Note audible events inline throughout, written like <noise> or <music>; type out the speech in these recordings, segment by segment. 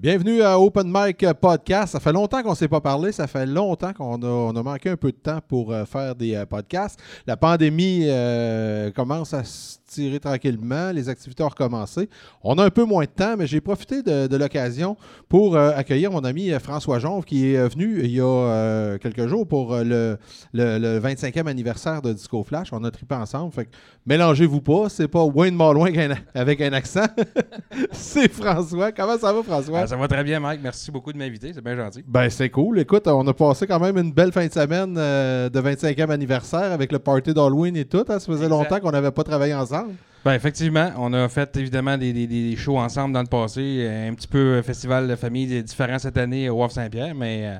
Bienvenue à Open Mic Podcast. Ça fait longtemps qu'on ne s'est pas parlé. Ça fait longtemps qu'on a, manqué un peu de temps pour euh, faire des euh, podcasts. La pandémie euh, commence à se tirer tranquillement. Les activités ont recommencé. On a un peu moins de temps, mais j'ai profité de, de l'occasion pour euh, accueillir mon ami euh, François Jonve qui est venu il y a euh, quelques jours pour euh, le, le- le 25e anniversaire de Disco Flash. On a trippé ensemble. Fait que mélangez-vous pas. C'est pas Wayne Malouin avec un accent. <laughs> c'est François. Comment ça va, François? Ah, ça va très bien, Mike. Merci beaucoup de m'inviter. C'est bien gentil. Ben, c'est cool. Écoute, on a passé quand même une belle fin de semaine euh, de 25e anniversaire avec le party d'Halloween et tout. hein. Ça faisait Exact. longtemps qu'on n'avait pas travaillé ensemble. Ben, effectivement, on a fait évidemment des, des- des shows ensemble dans le passé. Euh, Un petit peu euh, festival de famille différent cette année au Wharf Saint-Pierre, mais euh, euh,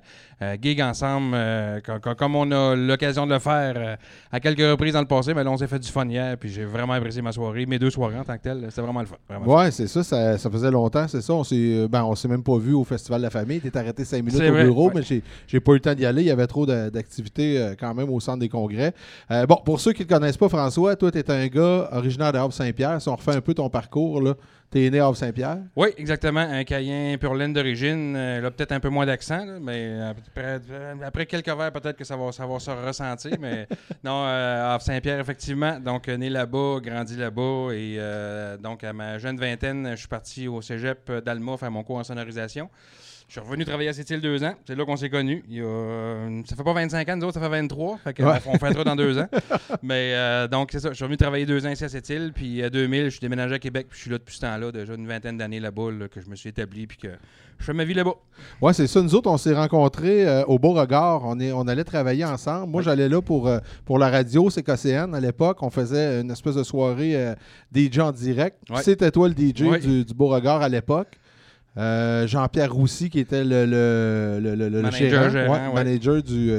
gig ensemble, euh, co- co- comme on a l'occasion de le faire euh, à quelques reprises dans le passé, mais là, on s'est fait du fun hier, puis j'ai vraiment apprécié ma soirée, mes deux soirées en tant que telles. C'était vraiment le fun. vraiment. Ouais, c'est ça, ça. ça faisait longtemps, c'est ça. On s'est, euh, ben, on s'est même pas vu au Festival de la Famille. T'es arrêté cinq minutes au vrai, bureau, ouais. mais j'ai, j'ai pas eu le temps d'y aller. Il y avait trop d'activités euh, quand même au centre des congrès. Euh, bon, pour ceux qui ne connaissent pas, François, toi, tu es un gars originaire de Havre-Saint-Pierre. Si on refait un peu ton parcours, là, t'es né à Havre-Saint-Pierre? Oui, exactement. Un Cayen pur laine d'origine. Euh, là, peut-être un peu moins d'accent, mais après, après quelques verres, peut-être que ça va, ça va se ressentir. mais <laughs> non, euh, à Saint-Pierre, effectivement. Donc, euh, né là-bas, grandi là-bas. Et euh, donc, à ma jeune vingtaine, je suis parti au cégep d'Alma faire mon cours en sonorisation. Je suis revenu travailler à cette île deux ans. C'est là qu'on s'est connus. Il y a, euh, ça fait pas 25 ans, nous autres, ça fait 23. Fait que, Ouais. on fêtera dans deux ans. <laughs> Mais euh, donc, c'est ça. Je suis revenu travailler deux ans ici à cette île. Puis, à 2000, je suis déménagé à Québec. Puis, je suis là depuis ce temps-là, déjà une vingtaine d'années là-bas, là, que je me suis établi. Puis, que je fais ma vie là-bas. Ouais, c'est ça. Nous autres, on s'est rencontrés euh, au Beauregard. On, est, on allait travailler ensemble. Moi, j'allais là pour, euh, pour la radio, c'est KCN à l'époque. On faisait une espèce de soirée DJ en direct. Ouais. C'était toi le DJ Ouais. du, du Beauregard à l'époque. Euh, Jean-Pierre Roussy, qui était le, le, le, le- Manager, gérant, gérant, ouais, ouais. manager du,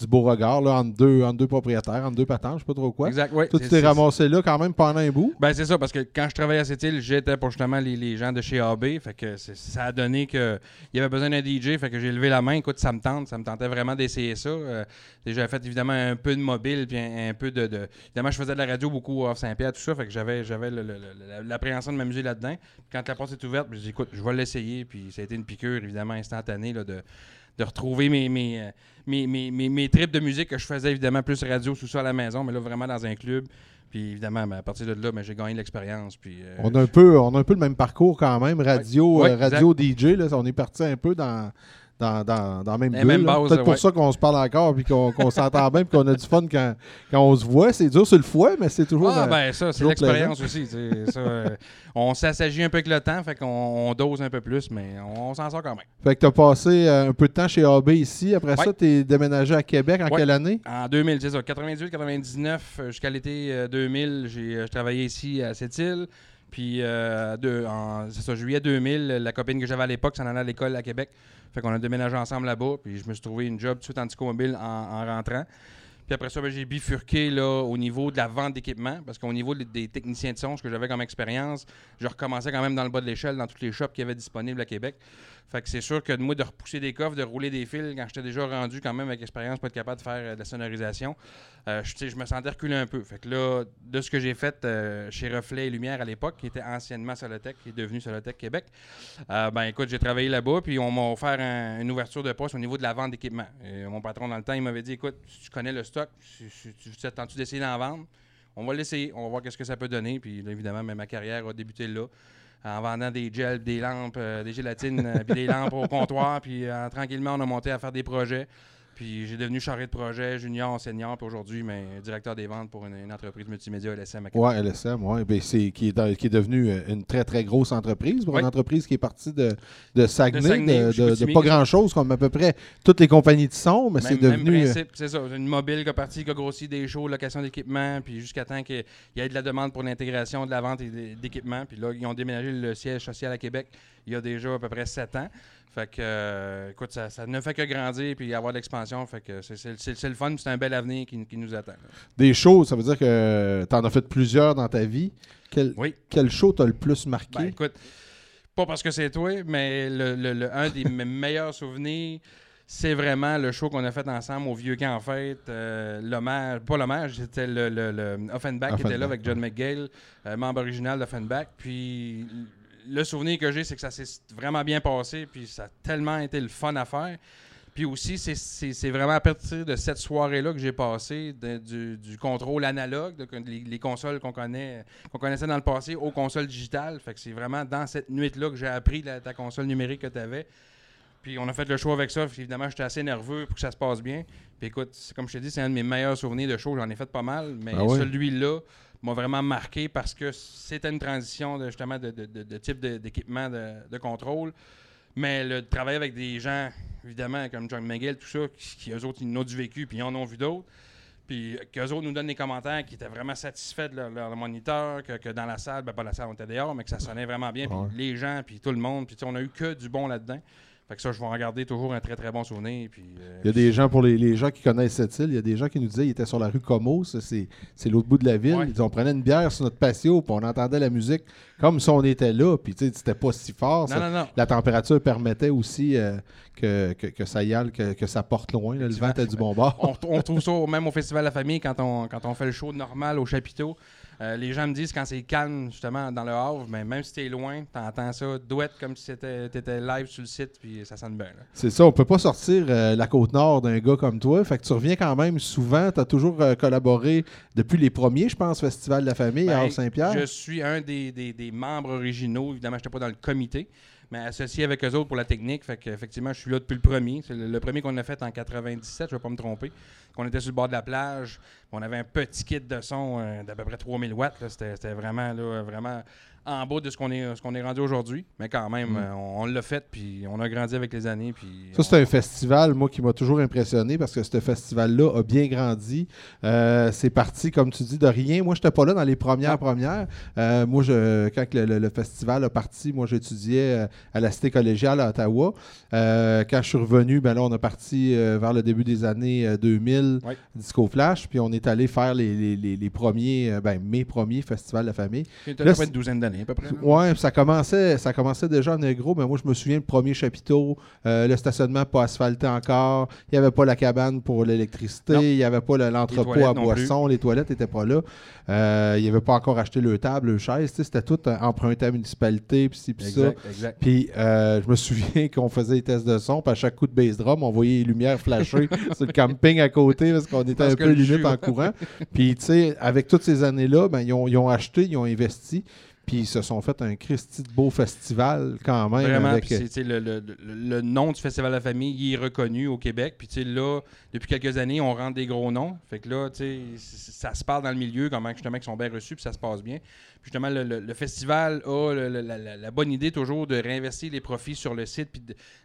du Beauregard, là, entre, deux, entre deux propriétaires, entre deux patentes, je sais pas trop quoi. Exact, oui. Toi, tu t'es ramassé là quand même pendant un bout. Ben, c'est ça, parce que quand je travaillais à cette île, j'étais pour justement les, les gens de chez AB. Fait que ça a donné qu'il y avait besoin d'un DJ. Fait que j'ai levé la main. Écoute, ça me tente. Ça me tentait vraiment d'essayer ça. Euh, déjà fait évidemment un peu de mobile, puis un, un peu de, de- Évidemment, je faisais de la radio beaucoup à Saint-Pierre, tout ça. Fait que j'avais, j'avais l'appréhension de m'amuser là-dedans. Quand la porte est ouverte, je dis écoute, je vais l'essayer. Puis ça a été une piqûre, évidemment, instantanée là, de, de retrouver mes, mes, euh, mes, mes, mes, mes trips de musique que je faisais évidemment plus radio sous ça à la maison, mais là vraiment dans un club. Puis évidemment, ben, à partir de là, ben, j'ai gagné l'expérience. Puis, euh, On a, un peu, on a un peu le même parcours quand même. Radio, Ouais, euh, radio DJ, là, on est parti un peu dans, dans, dans, dans la même Peut-être pour ça qu'on se parle encore puis qu'on s'entend bien puis qu'on a du fun quand, quand on se voit. C'est dur sur le fouet, mais c'est toujours. Ah, euh, ben ça, c'est l'expérience aussi. ça, euh, <laughs> on s'assagit un peu avec le temps, fait qu'on on dose un peu plus, mais on, on s'en sort quand même. Fait que tu as passé euh, un peu de temps chez AB ici. Après Ouais. ça, tu es déménagé à Québec en Ouais. quelle année? En 2000, c'est ça, 98-99 euh, jusqu'à l'été euh, 2000, j'ai je travaillais ici à cette île. Puis, euh, en c'est ça, juillet 2000, la copine que j'avais à l'époque s'en allait à l'école à Québec. Fait qu'on a déménagé ensemble là-bas. Puis, je me suis trouvé une job tout de suite en rentrant. Puis après ça, ben, j'ai bifurqué là, au niveau de la vente d'équipement, parce qu'au niveau des- techniciens de son, ce que j'avais comme expérience, je recommençais quand même dans le bas de l'échelle, dans tous les shops qu'il y avait disponibles à Québec. Fait que c'est sûr que de moi, de repousser des coffres, de rouler des fils, quand j'étais déjà rendu quand même avec expérience pour être capable de faire euh, de la sonorisation, euh, je, me sentais reculer un peu. Fait que là, de ce que j'ai fait euh, chez Reflet et Lumière à l'époque, qui était anciennement Solotech, qui est devenu Solotech Québec, ben écoute, j'ai travaillé là-bas, puis on m'a offert un- une ouverture de poste au niveau de la vente d'équipement. Mon patron, dans le temps, il m'avait dit écoute, si tu connais le si, si tu tu attends-tu d'essayer d'en vendre On va l'essayer, on va voir qu'est-ce que ça peut donner. Puis là, évidemment, mais ma carrière a débuté là. En vendant des gels, des lampes, euh, des gélatines, euh, puis des lampes au comptoir. Puis euh, tranquillement, on a monté à faire des projets. Puis j'ai devenu chargé de projet, junior, senior, puis aujourd'hui, mais directeur des ventes pour une, une entreprise multimédia LSM à Québec. Ouais, LSM, ouais. C'est, qui, qui est devenu euh, une très, très grosse entreprise. Pour Ouais. une entreprise qui est partie de, de Saguenay, de, Saguenay, de- de Chicoutimi. pas grand-chose, comme à peu près toutes les compagnies de son, mais c'est devenu. euh, c'est ça. Une mobile qui a parti, qui a grossi des shows, location d'équipement, puis jusqu'à temps qu'il y ait de la demande pour l'intégration de la vente et d'équipement. Puis là, ils ont déménagé le siège social à Québec il y a déjà à peu près sept ans. Fait que, euh, écoute, ça, ça ne fait que grandir puis avoir de l'expansion. Fait que c'est- le fun, c'est un bel avenir qui, qui nous attend. des shows, ça veut dire que tu en as fait plusieurs dans ta vie. Quel, Oui. quel show t'as le plus marqué? Ben, écoute, pas parce que c'est toi, mais le, le- le- un des <laughs> me- meilleurs souvenirs, c'est vraiment le show qu'on a fait ensemble au Vieux Camp en Fête. euh, l'hommage, pas l'hommage, c'était le, le, le Offenbach qui était là avec John McGale, euh, membre original d'Offenbach. Puis le souvenir que j'ai, c'est que ça s'est vraiment bien passé, puis ça a tellement été le fun à faire. Puis aussi, c'est- vraiment à partir de cette soirée-là que j'ai passé de- du, du contrôle analogue, de, les, les consoles qu'on connaît, qu'on connaissait dans le passé, aux consoles digitales. Fait que c'est vraiment dans cette nuit-là que j'ai appris la- ta console numérique que tu avais. Puis on a fait le show avec ça. Puis évidemment, j'étais assez nerveux pour que ça se passe bien. Puis écoute, comme je t'ai dit, c'est un de mes meilleurs souvenirs de show. J'en ai fait pas mal. Mais Ah celui-là m'a vraiment marqué parce que c'était une transition de, justement de, de- de- de type d'équipement de, contrôle. Mais le travail avec des gens, évidemment, comme John McGill, tout ça, qui, qui eux autres, ils en ont du vécu, puis ils en ont vu d'autres. Puis qu'eux autres nous donnent des commentaires qui étaient vraiment satisfaits de leur, leur moniteur, que, que dans la salle, ben pas la salle, on était dehors, mais que ça sonnait vraiment bien. Puis Ouais. les gens, puis tout le monde, puis on a eu que du bon là-dedans. Fait que ça, je vais en garder toujours un très très bon souvenir. Puis, euh, Il y a des gens, pour les, les gens qui connaissent cette île, il y a des gens qui nous disaient qu'ils étaient sur la rue Como, c'est l'autre bout de la ville. Ouais. Ils disaient, on prenait une bière sur notre patio, puis on entendait la musique comme si on était là, puis tu sais, c'était pas si fort. Non, non, non. La température permettait aussi euh, que, que, que ça y aille, que, que ça porte loin. là. le vent était du bon bord. on, on trouve ça même au Festival de la Famille quand on, quand on fait le show normal au chapiteau. Euh, les gens me disent quand c'est calme, justement, dans le Havre, mais même si t'es loin, t'entends ça douette comme si t'étais live sur le site, puis ça sonne bien. C'est ça, on peut pas sortir euh, la côte nord d'un gars comme toi. Fait que tu reviens quand même souvent. Tu as toujours euh, collaboré depuis les premiers, je pense, Festival de la famille à Ben, Havre-Saint-Pierre. Je suis un des, des- des membres originaux. Évidemment, je n'étais pas dans le comité, mais associé avec eux autres pour la technique. Fait qu'effectivement, je suis là depuis le premier. C'est le, le premier qu'on a fait en 97, je ne vais pas me tromper. Qu'on était sur le bord de la plage. On avait un petit kit de son euh, d'à peu près 3000 watts. là. C'était vraiment, là, vraiment en bas de ce qu'on est, ce qu'on est rendu aujourd'hui. Mais quand même, Mm. euh, on, on l'a fait, puis on a grandi avec les années. Puis Ça, on- c'est un festival, moi, qui m'a toujours impressionné parce que ce festival-là a bien grandi. Euh, c'est parti, comme tu dis, de rien. Moi, je n'étais pas là dans les premières Non. premières. Euh, moi, je, quand le, le- le festival a parti, moi, j'étudiais à la Cité collégiale à Ottawa. Quand je suis revenu, ben là, on a parti vers le début des années euh, 2000, Ouais. Disco Flash, puis on est allé faire les, les- les- les premiers, euh, ben, mes premiers festivals de la famille. C'était une douzaine d'années, à peu près. Ouais, ça commençait, ça commençait déjà en gros, mais moi je me souviens le premier chapiteau, euh, le stationnement pas asphalté encore, il n'y avait pas la cabane pour l'électricité, il n'y avait pas le- l'entrepôt à boissons, les toilettes n'étaient pas là, euh, il n'y avait pas encore acheté le table, le chaise, c'était tout emprunté à la municipalité, puis ci, puis ça. Exact. Puis euh, je me souviens <laughs> qu'on faisait des tests de son, puis à chaque coup de bass drum, on voyait les lumières flasher <laughs> sur le camping à côté parce qu'on était Parce un peu limite en courant. Puis tu sais, avec toutes ces années-là, ben, ils, ont, ils ont acheté, ils ont investi, puis ils se sont fait un Christy de beau festival quand même. Vraiment, avec, puis le, le- nom du Festival de la famille, il est reconnu au Québec. Puis, là, depuis quelques années, on rentre des gros noms. Fait que là, ça se parle dans le milieu, comment justement ils sont bien reçus, puis ça se passe bien. Puis, justement, le, festival a la, la- la bonne idée toujours de réinvestir les profits sur le site, puis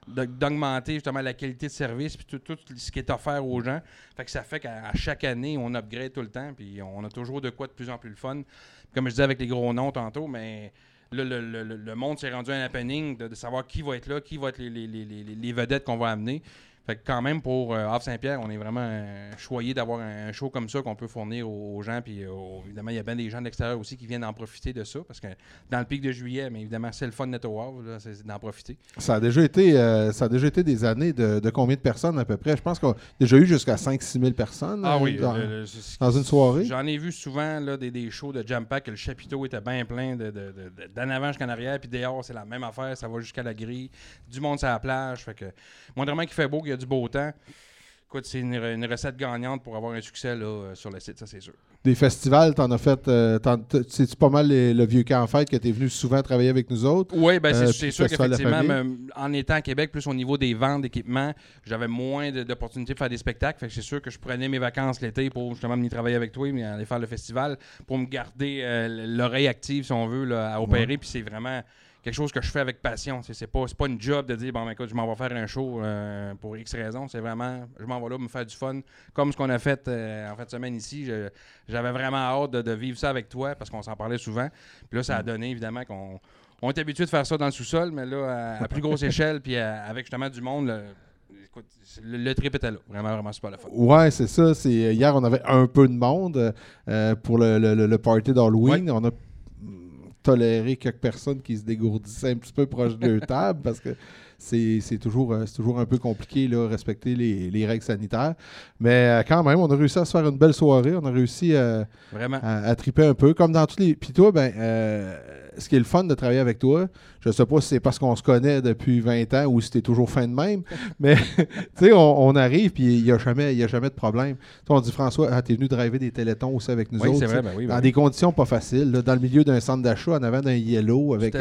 d'augmenter justement la qualité de service, puis tout, tout ce qui est offert aux gens. Fait que ça fait qu'à chaque année, on upgrade tout le temps, puis on a toujours de quoi de plus en plus le fun. Comme je disais avec les gros noms tantôt, mais là, le, monde s'est rendu un happening de, savoir qui va être là, qui va être les vedettes qu'on va amener. Fait que quand même, pour euh, Havre-Saint-Pierre, on est vraiment euh, choyé d'avoir un, show comme ça qu'on peut fournir aux, aux gens. Puis euh, évidemment, il y a bien des gens de l'extérieur aussi qui viennent en profiter de ça. Parce que dans le pic de juillet, mais évidemment, c'est le fun net au Havre, c'est d'en profiter. Ça a déjà été, euh, ça a déjà été des années de, de combien de personnes à peu près? Je pense qu'on a déjà eu jusqu'à 5-6 000 personnes Ah oui, dans, le- le- c'est- dans une soirée. J'en ai vu souvent là, des, des shows de Jam Pack que le chapiteau était bien plein de, de- de- d'en avant jusqu'en arrière, puis dehors, c'est la même affaire, ça va jusqu'à la grille, du monde sur la plage. Fait que, moindrement qu'il fait beau, qu'il y a du beau temps, écoute, c'est une, une recette gagnante pour avoir un succès là, euh, sur le site, ça c'est sûr. Des festivals, t'en as fait, euh, t'en- t- c'est-tu pas mal les- le vieux camp en fête que t'es venu souvent travailler avec nous autres? Oui, ben c'est, Euh, c'est sûr qu'effectivement, en étant à Québec, plus au niveau des ventes d'équipements, j'avais moins d'opportunités de faire des spectacles. Fait que c'est sûr que je prenais mes vacances l'été pour justement venir travailler avec toi et aller faire le festival pour me garder euh, l'oreille active, si on veut, là, à opérer. Puis c'est vraiment quelque chose que je fais avec passion. C'est, c'est pas, c'est pas une job de dire, bon, ben, écoute, je m'en vais faire un show euh, pour X raisons. C'est vraiment, je m'en vais là me faire du fun, comme ce qu'on a fait euh, en fin de semaine ici. Je- j'avais vraiment hâte de, de vivre ça avec toi parce qu'on s'en parlait souvent. Puis là, ça a donné évidemment qu'on on est habitué de faire ça dans le sous-sol, mais là, à, à plus grosse <laughs> échelle, puis à- avec justement du monde, le, écoute, le, le trip était là. Vraiment, vraiment super le fun. Ouais, c'est ça. C'est, hier, on avait un peu de monde euh, pour le, le- le- le party d'Halloween. On a toléré quelques personnes qui se dégourdissaient un petit peu proche de <laughs> table parce que c'est, c'est toujours, euh, c'est toujours un peu compliqué, là, respecter les, les règles sanitaires. Mais euh, quand même, on a réussi à se faire une belle soirée. On a réussi euh, Vraiment. à, à triper un peu, comme dans tous les. Puis toi, ben, euh, ce qui est le fun de travailler avec toi, je sais pas si c'est parce qu'on se connaît depuis 20 ans ou si tu es toujours fin de même, <laughs> mais tu sais, on, arrive puis il n'y a, jamais, y a jamais de problème. on dit François, ah, tu es venu driver des télétons aussi avec nous autres. Vrai, ben oui, ben dans des conditions pas faciles, dans le milieu d'un centre d'achat, en avant d'un yellow, avec.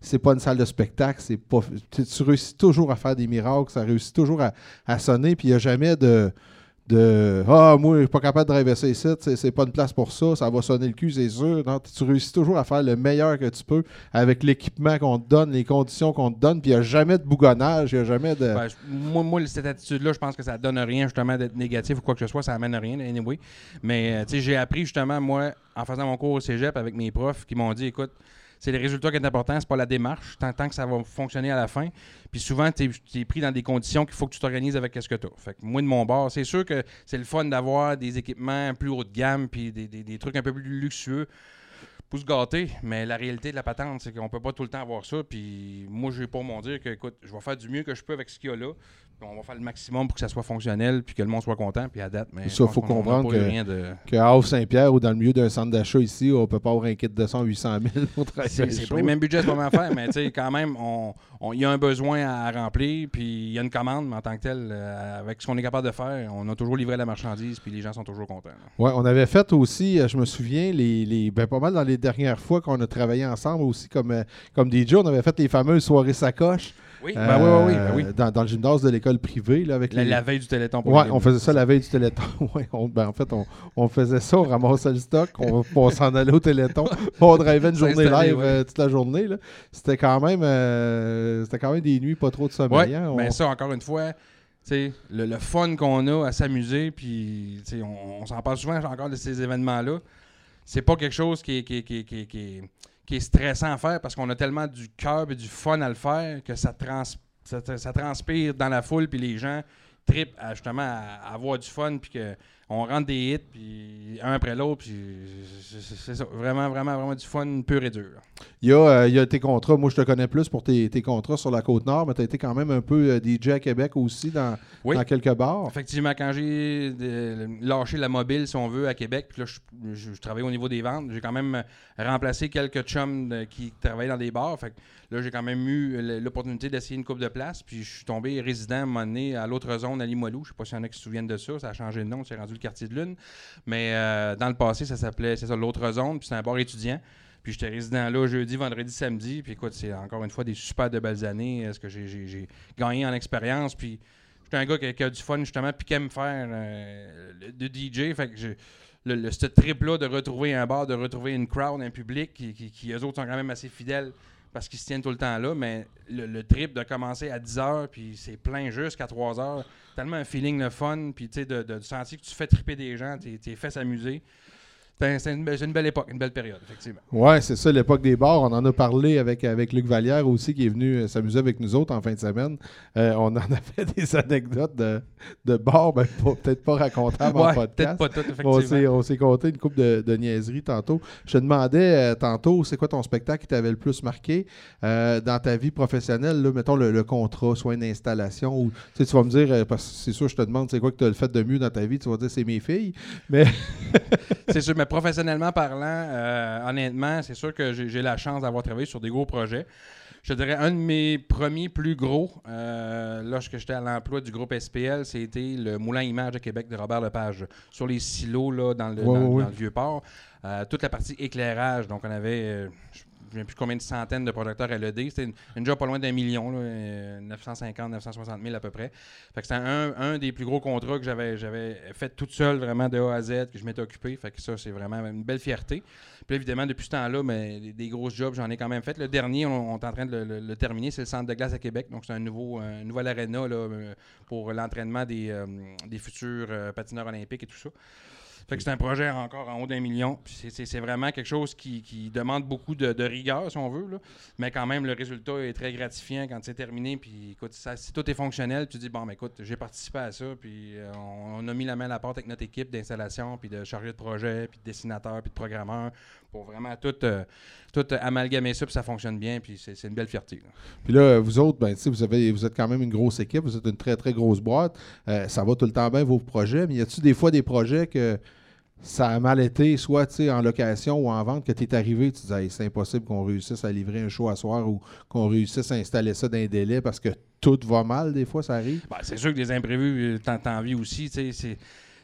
C'est pas une salle de spectacle, c'est pas. Tu, réussis toujours à faire des miracles, ça réussit toujours à, à sonner, puis il n'y a jamais de de Ah, moi, je suis pas capable de driver ça ici, c'est pas une place pour ça, ça va sonner le cul, c'est sûr. tu réussis toujours à faire le meilleur que tu peux avec l'équipement qu'on te donne, les conditions qu'on te donne, puis il n'y a jamais de bougonnage, il n'y a jamais de. Ben, moi, cette attitude-là, je pense que ça donne rien justement d'être négatif ou quoi que ce soit, ça amène rien, anyway. Mais euh, j'ai appris justement, moi, en faisant mon cours au cégep avec mes profs qui m'ont dit écoute, c'est le résultat qui est important, c'est pas la démarche, tant, que ça va fonctionner à la fin. Puis souvent, tu es, pris dans des conditions qu'il faut que tu t'organises avec ce que tu as. Fait que moi, de mon bord, c'est sûr que c'est le fun d'avoir des équipements plus haut de gamme puis des, trucs un peu plus luxueux pour se gâter, mais la réalité de la patente, c'est qu'on peut pas tout le temps avoir ça. Puis moi, je vais pas m'en dire que, écoute, je vais faire du mieux que je peux avec ce qu'il y a là on va faire le maximum pour que ça soit fonctionnel puis que le monde soit content puis à date mais ça faut comprendre que, de... que Saint-Pierre ou dans le milieu d'un centre d'achat ici on peut pas avoir un kit de 100 800 000 pour travailler c'est le même budget pour m'en faire mais tu sais quand même il y a un besoin à remplir puis il y a une commande mais en tant que tel euh, avec ce qu'on est capable de faire on a toujours livré la marchandise puis les gens sont toujours contents ouais on avait fait aussi euh, je me souviens les, les ben, pas mal dans les dernières fois qu'on a travaillé ensemble aussi comme euh, comme DJ on avait fait les fameuses soirées sacoches oui, ben oui, oui, ben Dans, le gymnase de l'école privée. Là, avec la, veille du Téléthon. Oui, on faisait ça la veille du Téléthon. <laughs> ouais, ben, en fait, on, faisait ça, on ramassait le stock, on, s'en allait au Téléthon, <laughs> on drivait une journée live euh, toute la journée. C'était quand même euh, c'était quand même des nuits pas trop de sommeil. Hein, mais ça, encore une fois, le, le fun qu'on a à s'amuser, puis on, on s'en parle souvent encore de ces événements-là. C'est pas quelque chose qui est, qui, qui, qui, qui est stressant à faire parce qu'on a tellement du cœur et du fun à le faire que ça, ça, transpire dans la foule puis les gens tripent justement à, avoir du fun puis que on rentre des hits, puis un après l'autre, puis c'est ça. Vraiment, vraiment, vraiment du fun pur et dur. Il y, a, euh, il y a tes contrats. Moi, je te connais plus pour tes, contrats sur la Côte-Nord, mais tu as été quand même un peu euh, DJ à Québec aussi dans, quelques bars. Effectivement, quand j'ai lâché la mobile, si on veut, à Québec, puis là, je, travaillais au niveau des ventes, j'ai quand même remplacé quelques chums qui travaillaient dans des bars. Fait là, j'ai quand même eu l'opportunité d'essayer une coupe de place, puis je suis tombé résident à un moment donné à l'autre zone, à Limoilou. Je sais pas s'il y en a qui se souviennent de ça. Ça a changé de nom, c'est rendu quartier de lune. Mais euh, dans le passé, ça s'appelait, c'est ça, l'autre zone, puis c'était un bar étudiant. Puis j'étais résident là jeudi, vendredi, samedi. Puis écoute, c'est encore une fois des super de belles années. Est-ce que j'ai gagné en expérience? Puis j'étais un gars qui, a du fun justement, puis qui aime faire euh, de DJ. Fait que j'ai le, ce trip-là de retrouver un bar, de retrouver une crowd, un public qui, qui, eux autres sont quand même assez fidèles parce qu'ils se tiennent tout le temps là, mais le, trip de commencer à 10 h puis c'est plein jusqu'à 3 h tellement un feeling le fun, puis tu sais, de, de, sentir que tu fais triper des gens, tu es fait s'amuser. C'est une, belle époque, une belle période, effectivement. Oui, c'est ça, l'époque des bars. On en a parlé avec, avec Luc Vallière aussi, qui est venu euh, s'amuser avec nous autres en fin de semaine. Euh, on en a fait des anecdotes de, de bars, ben, peut-être pas racontables en podcast. Peut-être pas effectivement. On s'est compté une coupe de, de niaiseries tantôt. Je te demandais euh, tantôt, c'est quoi ton spectacle qui t'avait le plus marqué dans ta vie professionnelle, là, mettons le, contrat, soit une installation, ou tu vas me dire, parce que c'est sûr, je te demande, c'est quoi que tu as le fait de mieux dans ta vie, tu vas dire, c'est mes filles. Mais. c'est sûr, mais professionnellement parlant, euh, honnêtement, c'est sûr que j'ai la chance d'avoir travaillé sur des gros projets. Je dirais un de mes premiers plus gros, euh, lorsque j'étais à l'emploi du groupe SPL, c'était le Moulin Image de Québec de Robert Lepage, sur les silos là, dans, le, Vieux-Port. Euh, toute la partie éclairage, donc on avait, je ne sais plus combien de centaines de projecteurs LED. C'était une, job pas loin d'un million, 950, 960 000 à peu près. Fait c'était un, des plus gros contrats que j'avais, j'avais fait toute seule, vraiment de A à Z, que je m'étais occupé. Fait que ça, c'est vraiment une belle fierté. Puis évidemment, depuis ce temps-là, mais ben, des, gros jobs, j'en ai quand même fait. Le dernier, on, est en train de le, terminer, c'est le centre de glace à Québec. Donc, c'est un nouveau, nouvel aréna euh, pour l'entraînement des, euh, futurs euh, patineurs olympiques et tout ça. Fait que c'est un projet encore en haut d'un million. C'est vraiment quelque chose qui, demande beaucoup de, rigueur, si on veut. Mais quand même, le résultat est très gratifiant quand c'est terminé. Puis écoute, si tout est fonctionnel, tu dis, bon, mais écoute, j'ai participé à ça. Puis euh, on, a mis la main à la porte avec notre équipe d'installation, puis de chargé de projet, puis de dessinateur, puis de programmeur, pour vraiment tout, euh, tout amalgamer ça, puis ça fonctionne bien. Puis c'est une belle fierté. Puis là, vous autres, ben, vous, avez, vous êtes quand même une grosse équipe, vous êtes une très, très grosse boîte. Euh, ça va tout le temps bien, vos projets. Mais y a-t-il des fois des projets que ça a mal été, soit en location ou en vente, que tu es arrivé, tu disais c'est impossible qu'on réussisse à livrer un show à soir ou qu'on réussisse à installer ça dans un délai parce que tout va mal, des fois, ça arrive? Ben, c'est sûr que des imprévus, t'en vie aussi. C'est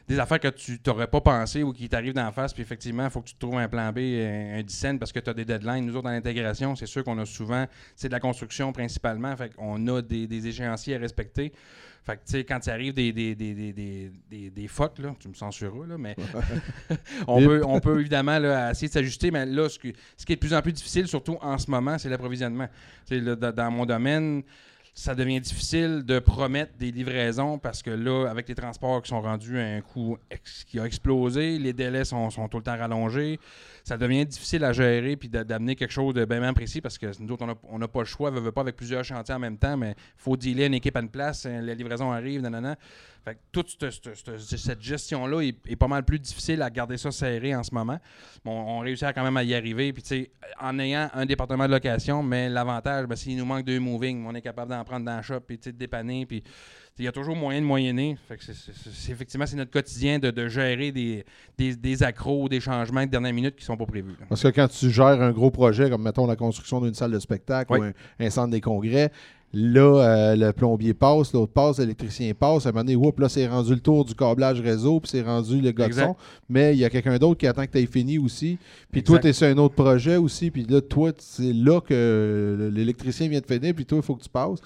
des affaires que tu n'aurais pas pensé ou qui t'arrivent d'en face, puis effectivement, il faut que tu trouves un plan B, un, un parce que tu as des deadlines. Nous autres, dans l'intégration, c'est sûr qu'on a souvent, c'est de la construction principalement, fait qu'on a des, des échéanciers à respecter. Fait que, tu sais, quand il arrive des, des, des, des, des, des fuck, là, tu me censureras, là, mais <laughs> <laughs> on, peut, on peut évidemment là, essayer de s'ajuster, mais là, ce, qui est de plus en plus difficile, surtout en ce moment, c'est l'approvisionnement. Dans mon domaine, ça devient difficile de promettre des livraisons parce que là, avec les transports qui sont rendus à un coût qui a explosé, les délais sont, sont, tout le temps rallongés, ça devient difficile à gérer puis d'amener quelque chose de bien précis parce que nous autres, on n'a pas le choix, ne veut pas avec plusieurs chantiers en même temps, mais il faut dealer une équipe à une place, hein, la livraison arrive, nanana. Fait que toute cette, gestion-là est, pas mal plus difficile à garder ça serré en ce moment. On réussit quand même à y arriver. Puis, en ayant un département de location, mais l'avantage, ben, s'il nous manque deux moving, on est capable d'en prendre dans le shop, puis de dépanner. Puis, il y a toujours moyen de moyenner. Fait que c'est, effectivement, c'est notre quotidien de, gérer des, des, accros, des changements de dernière minute qui ne sont pas prévus. Parce que quand tu gères un gros projet, comme mettons la construction d'une salle de spectacle ou un, centre des congrès, Là, euh, le plombier passe, l'autre passe, l'électricien passe. À un moment donné, là, c'est rendu le tour du câblage réseau, puis c'est rendu le godson. Mais il y a quelqu'un d'autre qui attend que tu aies fini aussi. Puis toi, tu es sur un autre projet aussi. Puis là, toi, c'est là que l'électricien vient de finir, puis toi, il faut que tu passes.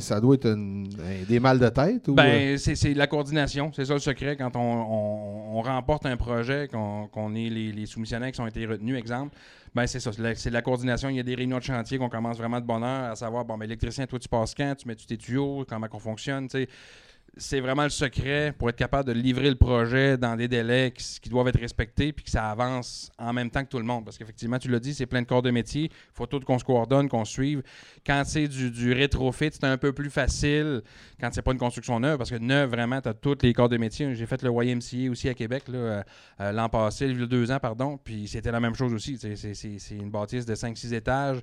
Ça doit être des mal de tête? Ou... Ben, euh? c'est la coordination. C'est ça le secret. Quand on, remporte un projet, qu'on est les, les soumissionnaires qui ont été retenus, exemple, ben, c'est ça. C'est la, coordination. Il y a des réunions de chantier qu'on commence vraiment de bonne heure à savoir, bon, ben, l'électricien, toi, tu passes quand, tu mets tes tuyaux, comment on fonctionne, tu sais c'est vraiment le secret pour être capable de livrer le projet dans des délais qui, doivent être respectés puis que ça avance en même temps que tout le monde. Parce qu'effectivement, tu l'as dit, c'est plein de corps de métier. Il faut tout qu'on se coordonne, qu'on suive. Quand c'est du, du rétrofit, c'est un peu plus facile quand c'est pas une construction neuve parce que neuve, vraiment, tu as tous les corps de métier. J'ai fait le YMCA aussi à Québec euh, euh, l'an passé, il y a deux ans, pardon, puis c'était la même chose aussi. C'est une bâtisse de 5-6 étages.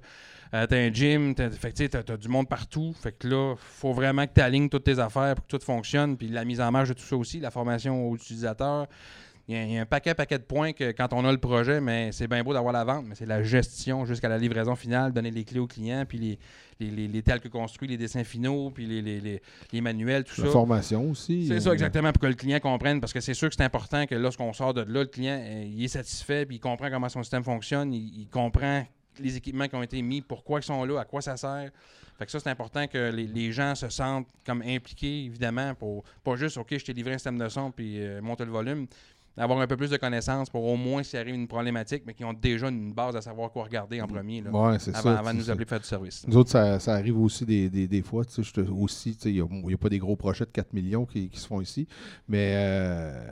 Euh, t'as un gym, t'as, as, du monde partout. Fait que là, faut vraiment que tu alignes toutes tes affaires pour que tout fonctionne. Puis la mise en marche de tout ça aussi, la formation aux utilisateurs. Il y, a un paquet, paquet de points que quand on a le projet, mais c'est bien beau d'avoir la vente, mais c'est la gestion jusqu'à la livraison finale, donner les clés aux clients, puis les, les, les, les construits, les dessins finaux, puis les, les manuels, tout ça. La formation aussi. C'est ça, euh, exactement, pour que le client comprenne, parce que c'est sûr que c'est important que lorsqu'on sort de là, le client euh, il est satisfait, puis il comprend comment son système fonctionne, il comprend les équipements qui ont été mis, pourquoi ils sont là, à quoi ça sert. Fait que ça, c'est important que les, gens se sentent comme impliqués, évidemment, pour pas juste, OK, je t'ai livré un système de son puis euh, monte le volume, d'avoir un peu plus de connaissances pour au moins s'il arrive une problématique, mais qui ont déjà une base à savoir quoi regarder en premier. Là, avant, ça, avant de nous appeler pour faire du service. Nous autres, ça, arrive aussi des, des, des fois. Aussi, il n'y a, pas des gros projets de 4 millions qui, qui se font ici, mais euh,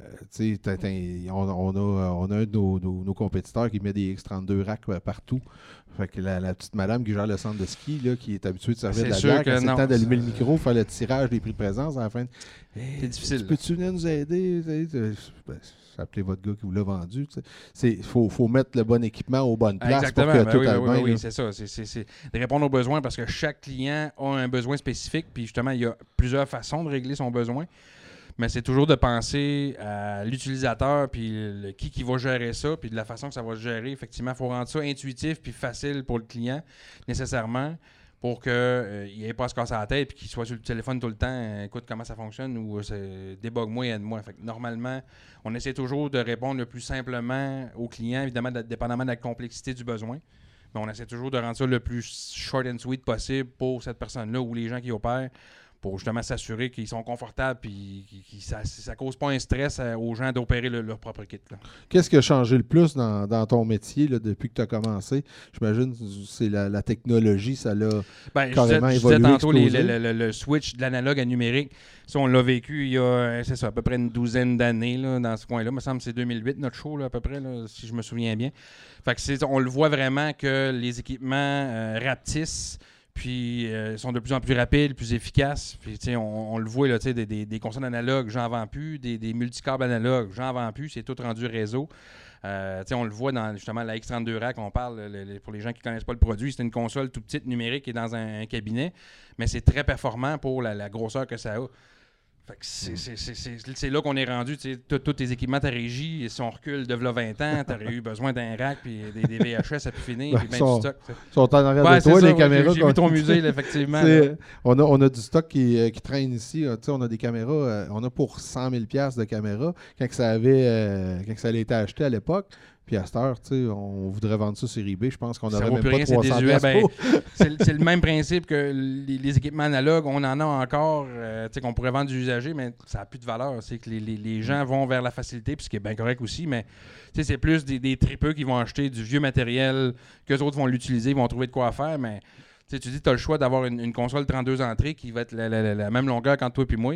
on, on, a, on a un de nos, nos, compétiteurs qui met des X32 racks euh, partout. Fait que la, la, petite madame qui gère le centre de ski, là, qui est habituée de servir de la bière, quand c'est le temps d'allumer le micro, faire le tirage des prix de présence à la fin. c'est difficile. Peux-tu venir nous aider? Ben, appelez votre gars qui vous l'a vendu. Il faut, faut, mettre le bon équipement aux bonnes places Exactement. pour que tout oui, aille oui, bien. Oui, c'est ça. C'est de répondre aux besoins parce que chaque client a un besoin spécifique. Puis justement, il y a plusieurs façons de régler son besoin. Mais c'est toujours de penser à l'utilisateur, puis le, qui qui va gérer ça, puis de la façon que ça va se gérer. Effectivement, il faut rendre ça intuitif puis facile pour le client, nécessairement pour qu'il euh, n'ait pas à se casser la tête et qu'il soit sur le téléphone tout le temps, euh, écoute comment ça fonctionne ou euh, débug-moi et aide-moi. normalement, on essaie toujours de répondre le plus simplement au client, évidemment, dépendamment de la complexité du besoin. Mais on essaie toujours de rendre ça le plus short and sweet possible pour cette personne-là ou les gens qui opèrent pour justement s'assurer qu'ils sont confortables et que ça ne cause pas un stress aux gens d'opérer leur propre kit. Qu'est-ce qui a changé le plus dans, ton métier depuis que tu as commencé? J'imagine que c'est la, technologie, ça l'a ben, carrément je disais, évolué. tantôt le, switch de l'analogue à numérique. Ça, on l'a vécu il y a c'est ça, à peu près une douzaine d'années dans ce coin-là. Il me semble que c'est 2008 notre show, à peu près, si je me souviens bien. Fait que on le voit vraiment que les équipements euh, rapetissent puis euh, ils sont de plus en plus rapides, plus efficaces. Puis on, on le voit, là, des, des, des consoles analogues, j'en vends plus. Des, des analogues, j'en vends plus. C'est tout rendu réseau. Euh, on le voit dans justement la X32 Rack, on parle, pour les gens qui ne connaissent pas le produit, c'est une console tout petite numérique est dans un, cabinet, mais c'est très performant pour la, grosseur que ça a. Que c'est- là qu'on est rendu. Tous tes équipements, ta régie, si on recule de là 20 ans, t'aurais eu besoin d'un rack, puis des, des VHS à pu finir, Ben, puis ben sont- du stock. tu sais. Ils sont en arrière de toi, ça, les ouais, caméras. J'ai vu ton musée, là, effectivement. Là. on, a, on a du stock qui, euh, qui traîne ici. euh, on a des caméras. euh, on a pour 100 000 de caméras quand que ça avait euh, quand que ça avait été acheté à l'époque. Puis à cette heure, on voudrait vendre ça sur eBay. Je pense qu'on n'aurait même pas rien, c'est 300 désuet. piastres Ben. <laughs> C'est le- même principe que les, les équipements analogues. On en a encore, euh, qu'on pourrait vendre du usagé, mais ça n'a plus de valeur. C'est que les, les- les gens vont vers la facilité, puis ce qui est bien correct aussi, mais c'est plus des, des tripeux qui vont acheter du vieux matériel, qu'eux autres vont l'utiliser, ils vont trouver de quoi faire, mais tu dis, tu as le choix d'avoir une, une console 32 entrées qui va être la, la- la- la même longueur qu'entre toi et moi.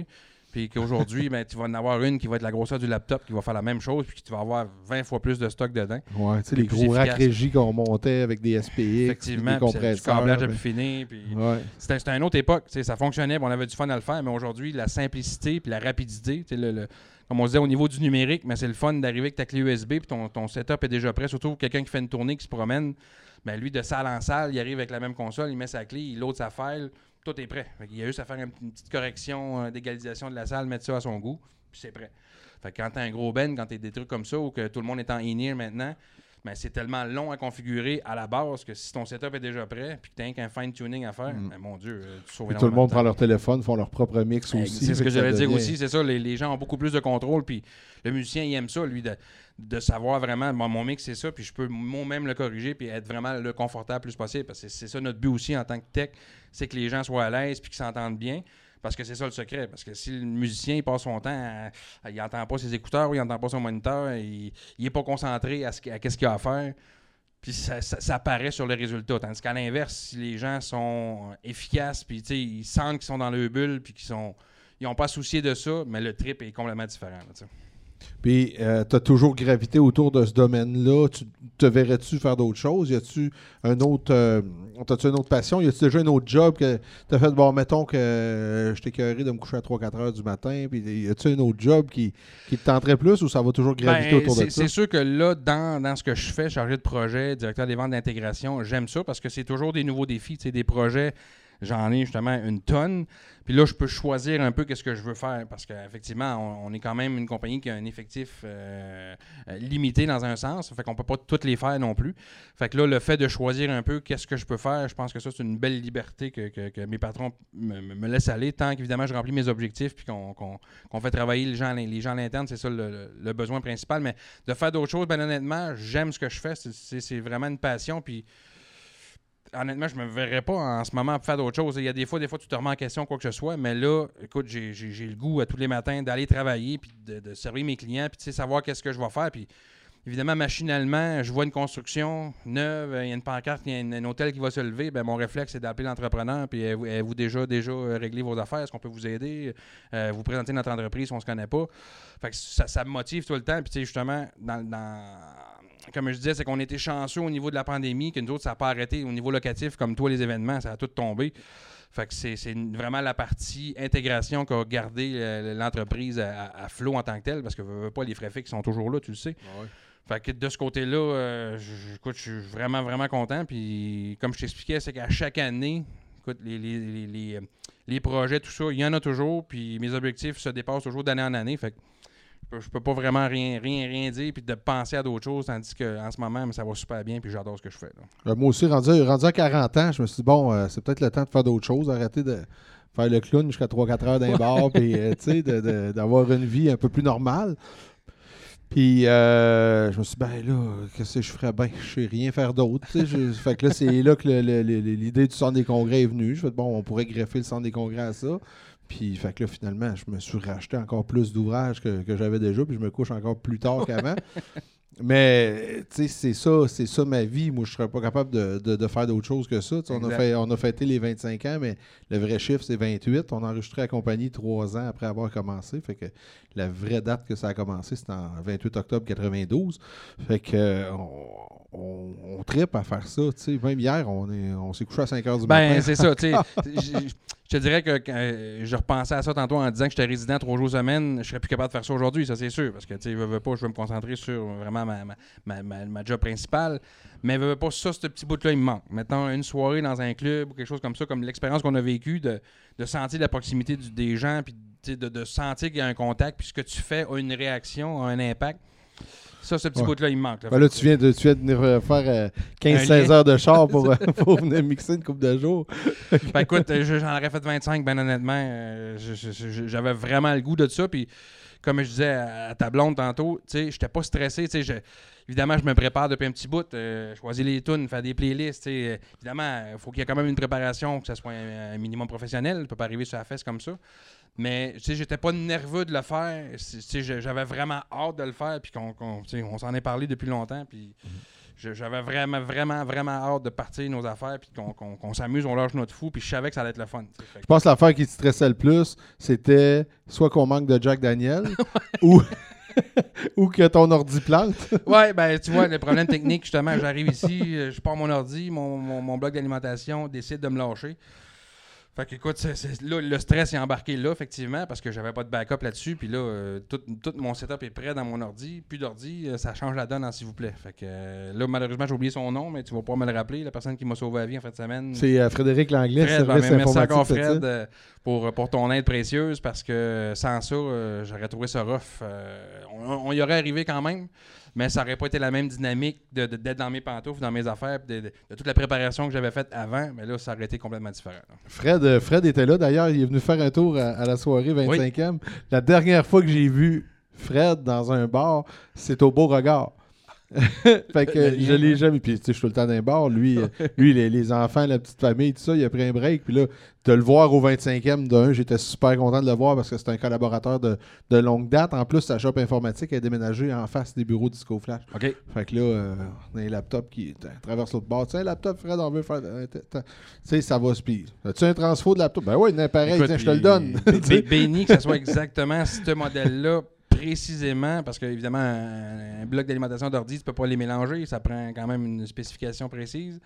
Puis qu'aujourd'hui, <laughs> ben, tu vas en avoir une qui va être la grosseur du laptop, qui va faire la même chose, puis tu vas avoir 20 fois plus de stock dedans. Ouais, tu sais, les gros racks régie qu'on montait avec des SPX, Effectivement, des compresseurs. câblage à ben, plus. Puis... ouais. C'était c'était une autre époque. Ça fonctionnait, on avait du fun à le faire, mais aujourd'hui, la simplicité puis la rapidité, le- comme on disait au niveau du numérique, mais c'est le fun d'arriver avec ta clé USB puis ton, ton setup est déjà prêt. Surtout quelqu'un qui fait une tournée, qui se promène, ben lui, de salle en salle, il arrive avec la même console, il met sa clé, il load sa file, tout est prêt. Il y a juste à faire une, petite correction euh, d'égalisation de la salle, mettre ça à son goût, puis c'est prêt. Fait que quand t'as un gros ben, quand t'as des trucs comme ça, ou que tout le monde est en in-ear maintenant, ben c'est tellement long à configurer à la base que si ton setup est déjà prêt, puis que t'as qu'un fine-tuning à faire, Mm. ben, mon Dieu, euh, tu sauves tout le monde de prend leur téléphone, font leur propre mix Eh, aussi. C'est ce que ça j'allais dire devient- aussi, c'est ça. Les, les gens ont beaucoup plus de contrôle, puis le musicien, il aime ça, lui, de, de savoir vraiment, bon, mon mix, c'est ça, puis je peux moi-même le corriger, puis être vraiment le confortable le plus possible, parce que c'est ça notre but aussi en tant que tech, c'est que les gens soient à l'aise, puis qu'ils s'entendent bien. Parce que c'est ça le secret. Parce que si le musicien il passe son temps, à- il n'entend pas ses écouteurs, il n'entend pas son moniteur, il n'est pas concentré à ce, à qu'est-ce qu'il a à faire, puis ça, apparaît sur le résultat. Tandis qu'à l'inverse, si les gens sont efficaces, puis ils sentent qu'ils sont dans leur bulle, puis qu'ils sont ils n'ont pas à soucier de ça, mais le trip est complètement différent. là, Puis, tu as toujours gravité autour de ce domaine-là. Tu te verrais-tu faire d'autres choses? Y a-tu un autre. euh, T'as-tu une autre passion? Y a-tu déjà un autre job que tu as fait? Bon, mettons que euh, je t'ai écœuré de me coucher à 3-4 heures du matin. Puis, y a-tu un autre job qui, qui te tenterait plus ou ça va toujours graviter Ben, autour de ça? C'est sûr que là, dans, dans ce que je fais, chargé de projet, directeur des ventes d'intégration, j'aime ça parce que c'est toujours des nouveaux défis. Des projets, j'en ai justement une tonne. Puis là, je peux choisir un peu qu'est-ce que je veux faire parce qu'effectivement, on, on est quand même une compagnie qui a un effectif euh, euh, limité dans un sens. Fait qu'on peut pas toutes les faire non plus. Fait que là, le fait de choisir un peu qu'est-ce que je peux faire, je pense que ça, c'est une belle liberté que, que- mes patrons me, me- laissent aller tant qu'évidemment je remplis mes objectifs puis qu'on fait travailler les gens, l'in- les gens à l'interne, c'est ça le, besoin principal. Mais de faire d'autres choses, ben honnêtement, j'aime ce que je fais. C'est vraiment une passion. Puis honnêtement, je me verrais pas en ce moment faire d'autres choses. Il y a des fois, des fois, tu te remets en question quoi que ce soit, mais là, écoute, j'ai le goût à tous les matins d'aller travailler puis de, servir mes clients puis savoir qu'est-ce que je vais faire. Puis évidemment, machinalement, je vois une construction neuve, il y a une pancarte, il y a un, hôtel qui va se lever, ben mon réflexe, c'est d'appeler l'entrepreneur puis avez-vous déjà, déjà euh, réglé vos affaires? Est-ce qu'on peut vous aider? Euh, vous présenter notre entreprise si on se connaît pas. Fait que ça, ça me motive tout le temps. Puis justement, dans, dans- comme je disais, c'est qu'on était chanceux au niveau de la pandémie, que nous autres, ça n'a pas arrêté au niveau locatif, comme toi, les événements, ça a tout tombé. Fait que c'est vraiment la partie intégration qui a gardé euh, l'entreprise à, flot en tant que telle, parce que veux, pas les frais fixes sont toujours là, tu le sais. Ouais. Fait que de ce côté-là, euh, je, je- écoute, je suis vraiment, vraiment content. Puis comme je t'expliquais, c'est qu'à chaque année, écoute, les, les, les, les, euh, les projets, tout ça, il y en a toujours. Puis mes objectifs se dépassent toujours d'année en année. Fait que je peux, je peux pas vraiment rien, rien, rien dire puis de penser à d'autres choses, tandis qu'en ce moment, ça va super bien puis j'adore ce que je fais. là. Euh, moi aussi, rendu, rendu à 40 ans, je me suis dit, bon, euh, c'est peut-être le temps de faire d'autres choses, arrêter de faire le clown jusqu'à 3-4 heures d'un bar, puis euh, tu sais, d'avoir une vie un peu plus normale. Puis euh, je me suis dit, ben là, qu'est-ce que je ferais? Bien? Je sais rien faire d'autre. <laughs> Fait que là, c'est là que l'idée du centre des congrès est venue. Je fais, bon, on pourrait greffer le centre des congrès à ça. Puis, fait que là, finalement, je me suis racheté encore plus d'ouvrages que, que j'avais déjà, puis je me couche encore plus tard qu'avant. Mais, tu sais, c'est ça, c'est ça ma vie. Moi, je serais pas capable de, de- de faire d'autre chose que ça. On a, fait, on a fêté les 25 ans, mais le vrai chiffre, c'est 28. On a enregistré la compagnie trois ans après avoir commencé. Fait que la vraie date que ça a commencé, c'est en 28 octobre 92. Fait que on, on, on trippe à faire ça. Même hier, on est on s'est couché à 5 heures du Ben, matin. c'est ça, tu sais. <laughs> Je je te dirais que euh, je repensais à ça tantôt en disant que j'étais résident trois jours semaine, je serais plus capable de faire ça aujourd'hui, ça c'est sûr. Parce que, tu sais, veux, pas, je veux me concentrer sur vraiment ma, ma, ma, ma- job principale. Mais veux, veux pas, ça, ce petit bout-là, il me manque. Mettons une soirée dans un club ou quelque chose comme ça, comme l'expérience qu'on a vécue, de, de sentir la proximité des gens, puis de, de sentir qu'il y a un contact, puis ce que tu fais a une réaction, a un impact. Ça, ce petit Ouais. bout-là, il me manque. là. Ben là, tu viens de, tu viens de venir euh, faire euh, 15-16 lien. heures de char pour, <laughs> euh, pour venir mixer une coupe de jours. <laughs> Ben écoute, euh, je- j'en aurais fait 25, ben honnêtement. euh, J'avais vraiment le goût de ça. Puis, comme je disais à à ta blonde tantôt, tu sais, j'étais pas stressé. tu sais, évidemment, je me prépare depuis un petit bout. euh, choisir les tunes, faire des playlists. tu sais, euh, évidemment, il faut qu'il y ait quand même une préparation, que ce soit un, un minimum professionnel. Tu peux pas arriver sur la fesse comme ça. Mais tu sais, j'étais pas nerveux de le faire. J'avais vraiment hâte de le faire. Puis qu'on, qu'on- on s'en est parlé depuis longtemps. Puis j'avais vraiment, vraiment, vraiment hâte de partir nos affaires. Puis qu'on, qu'on- qu'on s'amuse, on lâche notre fou. Puis je savais que ça allait être le fun. que- Je pense que l'affaire qui te stressait le plus, c'était soit qu'on manque de Jack Daniel <laughs> ou, <laughs> ou que ton ordi plante. <laughs> Ouais, ben tu vois, le problème technique, justement, j'arrive ici, je pars mon ordi, mon, mon, mon bloc d'alimentation décide de me lâcher. Fait que écoute, là, le stress est embarqué là, effectivement, parce que j'avais pas de backup là-dessus. Puis là, euh, tout, tout mon setup est prêt dans mon ordi. Plus d'ordi, euh, ça change la donne, hein, s'il vous plaît. Fait que euh, là, malheureusement, j'ai oublié son nom, mais tu vas pas me le rappeler. La personne qui m'a sauvé la vie en fin de semaine. C'est Frédéric Langlais, Fred, ben, service mais merci encore? Fred pour, pour ton aide précieuse parce que sans ça, j'aurais trouvé ça rough. On, on y aurait arrivé quand même, mais ça aurait pas été la même dynamique de- de- d'être dans mes pantoufles, dans mes affaires, de, toute la préparation que j'avais faite avant. Mais là, ça aurait été complètement différent. là. Fred, euh, Fred était là d'ailleurs, il est venu faire un tour à, à la soirée 25e. La dernière fois que j'ai vu Fred dans un bar, c'est au Beauregard. <laughs> fait que je l'ai jamais. Puis tu sais, je suis tout le temps dans un bar. Lui, euh, lui les, les enfants, la petite famille, tout ça, il a pris un break. Puis là, de le voir au 25e d'un, j'étais super content de le voir parce que c'est un collaborateur de, de longue date. En plus, sa shop informatique a déménagé en face des bureaux Disco Flash. OK. Fait que là, euh, on a un laptop qui t- traverse l'autre bord. Tiens, laptop, Fred, on veut faire. euh, Tu sais, ça va se pile. As-tu un transfo de laptop? Ben oui, il y en a un pareil, Écoute, tiens, je te le donne. bé- <laughs> bé- Béni que ce soit exactement ce modèle-là précisément, parce qu'évidemment, un, un bloc d'alimentation d'ordi, tu peux pas les mélanger, ça prend quand même une spécification précise.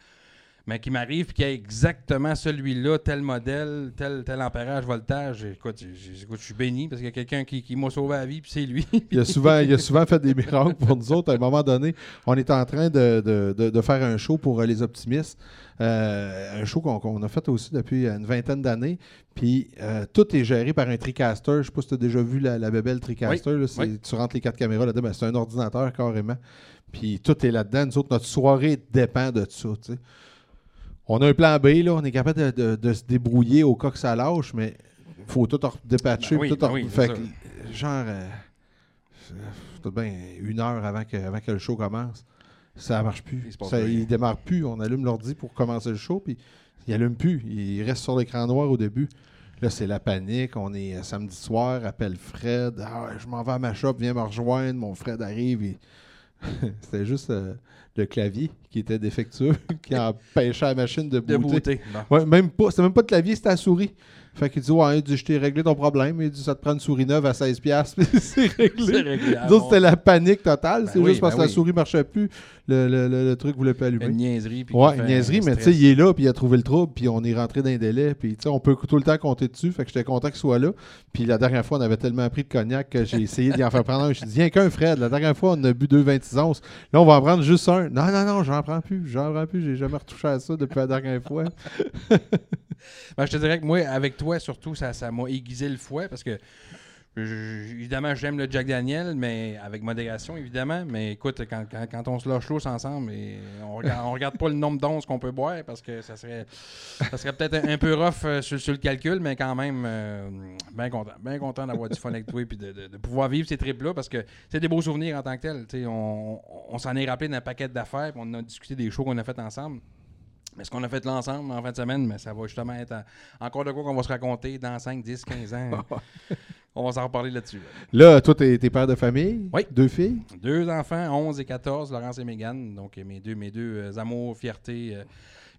Mais qui m'arrive, puis qu'il y a exactement celui-là, tel modèle, tel, tel ampérage, voltage. Écoute, je suis béni parce qu'il y a quelqu'un qui, qui m'a sauvé la vie, puis c'est lui. Il a, souvent, il a souvent fait des miracles pour nous autres. À un moment donné, on est en train de, de- de- de faire un show pour euh, les optimistes. Euh, un show qu'on a fait aussi depuis une vingtaine d'années. Puis euh, tout est géré par un TriCaster. Je ne sais pas si tu as déjà vu la, la bébelle TriCaster. là. Oui. Tu rentres les quatre caméras là-dedans. ben, c'est un ordinateur carrément. Puis tout est là-dedans. Nous autres, notre soirée dépend de ça. On a un plan B, là. On est capable de, de- de se débrouiller au cas que ça lâche, mais il faut tout en dépatcher. Ben oui, tout ben en- oui, fait que, genre, euh, c'est- tout bien une heure avant que, avant que le show commence. Ça marche plus. Il Ça, il démarre plus. On allume l'ordi pour commencer le show, puis il allume plus. Il reste sur l'écran noir au début. Là, c'est la panique. On est euh, samedi soir, appelle Fred. Ah, je m'en vais à ma shop, viens me rejoindre. Mon Fred arrive. et- <laughs> C'était juste euh, le clavier qui était défectueux, <laughs> qui empêchait la machine de De booter. Ouais, même pas, c'était même pas de clavier, c'était la souris. Fait qu'il dit Ouais, il dit, je t'ai réglé ton problème. Il dit Ça te prend une souris neuve à 16$, piastres, <laughs> puis c'est réglé. c'était la panique totale. Ben c'est oui, juste parce ben que la souris marchait plus. Le, le, le, le truc voulait pas allumer. Une niaiserie. puis Ouais, une niaiserie, mais tu sais, il est là, puis il a trouvé le trouble, puis on est rentré dans les délais, puis tu sais, on peut tout le temps compter dessus, fait que j'étais content qu'il soit là. Puis la dernière fois, on avait tellement pris de cognac que j'ai essayé d'y en faire prendre un. Je dis, viens qu'un, Fred. La dernière fois, on a bu deux 26 onces. Là, on va en prendre juste un. Non, non, non, j'en prends plus. J'en prends plus. J'ai jamais retouché à ça depuis la dernière fois. <laughs> Ben, je te dirais que moi, avec toi, surtout, ça ça m'a aiguisé le fouet parce que, évidemment, j'aime le Jack Daniel, mais avec modération, évidemment. Mais écoute, quand, on se lâche l'eau ensemble, on regarde, on regarde pas le nombre d'onces qu'on peut boire parce que ça serait, ça serait peut-être un, peu rough euh, sur, le calcul, mais quand même, bien content. Bien content d'avoir du fun avec toi et de, de- pouvoir vivre ces trips-là parce que c'est des beaux souvenirs en tant que tel. Tu sais, On, s'en est rappelé d'un paquet d'affaires, on a discuté des shows qu'on a fait ensemble. Mais ce qu'on a fait là ensemble en fin de semaine, mais ça va justement être encore de quoi qu'on va se raconter dans 5, 10, 15 ans. <laughs> on va s'en reparler là-dessus. Là, toi, t'es t'es père de famille? Oui. Deux filles? Deux enfants, 11 et 14, Laurence et Mégane. Donc euh, mes deux, mes deux euh, amours, fiertés. euh,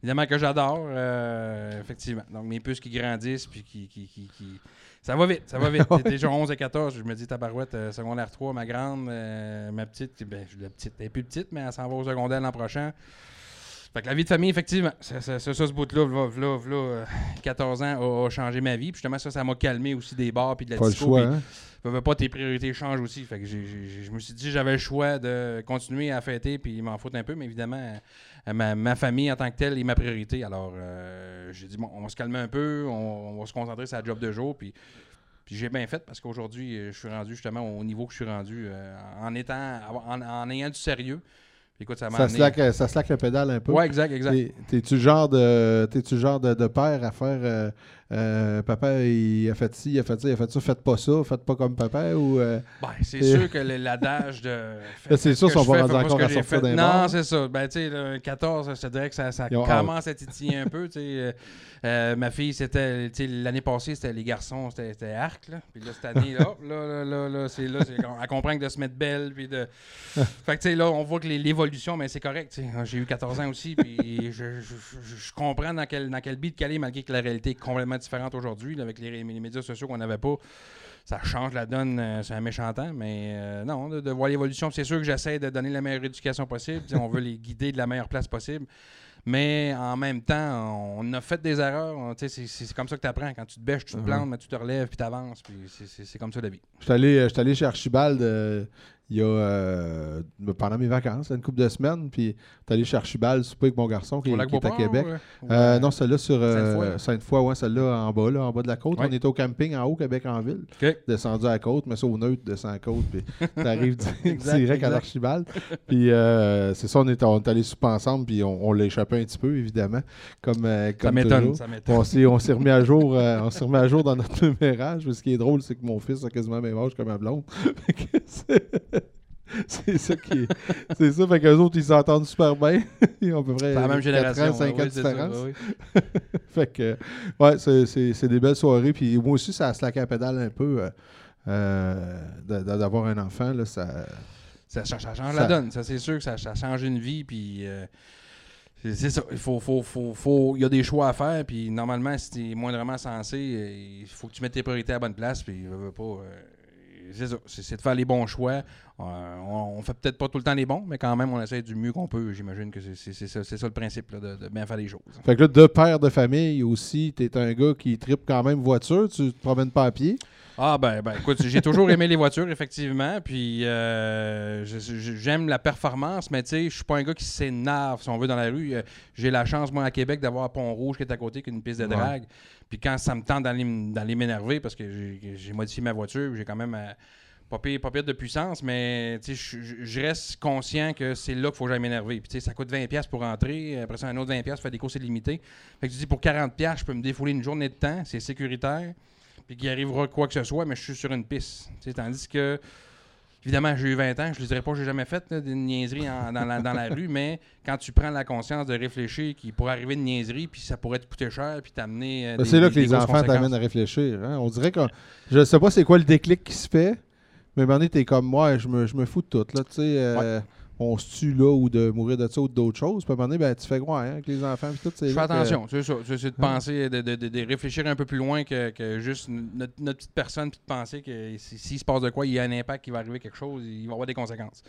évidemment que j'adore, euh, effectivement. Donc mes puces qui grandissent, puis qui... qui, qui, qui- Ça va vite, ça va vite. <laughs> Déjà 11 et 14, je me dis tabarouette, secondaire 3, ma grande, ma petite, ben, la petite, elle est plus petite, mais elle s'en va au secondaire l'an prochain. Fait que la vie de famille, effectivement, ça, ça, ça, ça, ce bout-là, v'là, v'là, euh, 14 ans, a, a changé ma vie. Puis justement, ça, ça m'a calmé aussi des bars puis de la Pas le disco. choix, puis hein? pas, tes priorités changent aussi. Fait que je me suis dit, j'avais le choix de continuer à fêter puis m'en foutre un peu, mais évidemment, euh, ma, ma famille en tant que telle est ma priorité. Alors, euh, j'ai dit, bon, on va se calmer un peu, on, on va se concentrer sur la job de jour, puis j'ai bien fait parce qu'aujourd'hui, je suis rendu justement au niveau que je suis rendu euh, en étant en, en ayant du sérieux. Écoute, ça m'a Ça slack, ça slack le pédale un peu. Ouais, exact, exact. T'es- T'es-tu le genre de t'es-tu genre de, de père à faire euh, euh, papa il a fait ci, il a fait ça, il a fait ça, faites pas ça, faites pas comme papa ou euh, Ben, c'est sûr que l'adage de. Là, <laughs> c'est sûr, ils sont pas rendus encore à sortir fait. d'un Non, c'est ça. Ben, tu sais, le 14, je te dirais que ça, commence à titiller un peu. tu sais. Euh, euh, ma fille, c'était. L'année passée, c'était les garçons, c'était arc. Là. Puis là, cette année, là, là, là, là, là, c'est là. Elle comprend que de se mettre belle. Puis de. <laughs> fait que, tu sais, là, on voit que l'évolution, mais c'est correct. J'ai eu 14 ans aussi. Puis je, je- je- je comprends dans quel, dans quel beat qu'elle est, malgré que la réalité est complètement différente aujourd'hui, avec les, les médias sociaux qu'on n'avait pas ça change la donne, euh, c'est un méchant temps, mais euh, non, de, de voir l'évolution. C'est sûr que j'essaie de donner la meilleure éducation possible. On veut les guider de la meilleure place possible. Mais en même temps, on a fait des erreurs. C'est comme ça que tu apprends. Quand tu te bêches, tu te Mhm. plantes, mais tu te relèves, puis tu avances. C'est- comme ça la vie. Je suis allé chez Archibald euh, il y a euh, pendant mes vacances, une couple de semaines, puis j'étais allé chez Archibald souper avec mon garçon qui, est à Québec. euh, non, celle-là sur euh, Sainte-Foy. Ouais, celle-là en bas, là, en bas de la côte. Ouais. On était au camping en haut, Québec en ville. Descendu à la côte, mais ça au neutre, descend à la côte, puis <laughs> t'arrives <laughs> direct à l'Archibald. Puis euh, c'est ça, on est, on est allé souper ensemble, puis on, on l'a échappé un petit peu, évidemment, comme, Ça comme. Ça m'étonne. On s'est, remis à jour, on s'est remis à jour dans notre <laughs> numérage. Mais ce qui est drôle, c'est que mon fils a quasiment même âge que ma blonde. <laughs> C'est, ça qui est, c'est ça. Fait qu'eux autres, ils s'entendent super bien. <laughs> Ils ont à peu près C'est la même 4 génération. ans, 5 ouais, ans oui, de c'est ça, différence. <laughs> Fait que, ouais, c'est, c'est, c'est des belles soirées. Puis moi aussi, ça a slacké à pédale un peu. euh, euh, d'avoir un enfant, là, ça... Ça, ça- ça change Ça- la donne. Ça, c'est sûr que ça, change une vie. Puis euh, c'est ça. Il faut, faut, faut, y a des choix à faire. Puis normalement, si tu es moindrement sensé, il faut que tu mettes tes priorités à la bonne place. Puis veux, veux pas. C'est ça. C'est de faire les bons choix. Euh, on, on fait peut-être pas tout le temps les bons, mais quand même, on essaie du mieux qu'on peut. J'imagine que c'est- ça, le principe, là, de, de bien faire les choses. Fait que là, de père de famille aussi, t'es un gars qui tripe quand même voiture, tu te promènes pas à pied? Ah ben, ben écoute, j'ai toujours aimé les voitures, effectivement. Puis euh, j'aime la performance, mais tu sais, je suis pas un gars qui s'énerve, si on veut, dans la rue. Euh, J'ai la chance, moi, à Québec, d'avoir Pont-Rouge qui est à côté, qui est une piste de Ouais. Puis quand ça me tente d'aller m'énerver, parce que j'ai modifié ma voiture, j'ai quand même euh, pas pire, de puissance, mais je- reste conscient que c'est là qu'il faut que j'aille m'énerver. Puis ça coûte 20$ pour rentrer, après ça, un autre 20$ pour faire des courses illimitées. Fait que tu dis, pour 40$, je peux me défouler une journée de temps, c'est sécuritaire puis qu'il arrivera quoi que ce soit, mais je suis sur une piste. Tandis que, évidemment, j'ai eu 20 ans, je ne dirais pas que j'ai jamais fait là, niaiseries en- dans, la, dans la rue, mais quand tu prends la conscience de réfléchir qu'il pourrait arriver une niaiserie, puis ça pourrait te coûter cher, puis t'amener. euh, Ben, c'est là que les enfants t'amènent à réfléchir. hein. On dirait que. Je sais pas c'est quoi le déclic qui se fait, mais à un moment donné, t'es comme moi, je me, je me fous de tout. Là, tu sais, euh, On se tue là ou de mourir de ça ou d'autres choses. Puis à un moment donné, ben, tu fais quoi hein, avec les enfants. Puis tout, Je fais que- attention, c'est ça. C'est de Hein? penser, de, de- de- réfléchir un peu plus loin que, que juste notre, notre petite personne, puis de penser que si- s'il se passe de quoi, il y a un impact, qui va arriver quelque chose, il va y avoir des conséquences.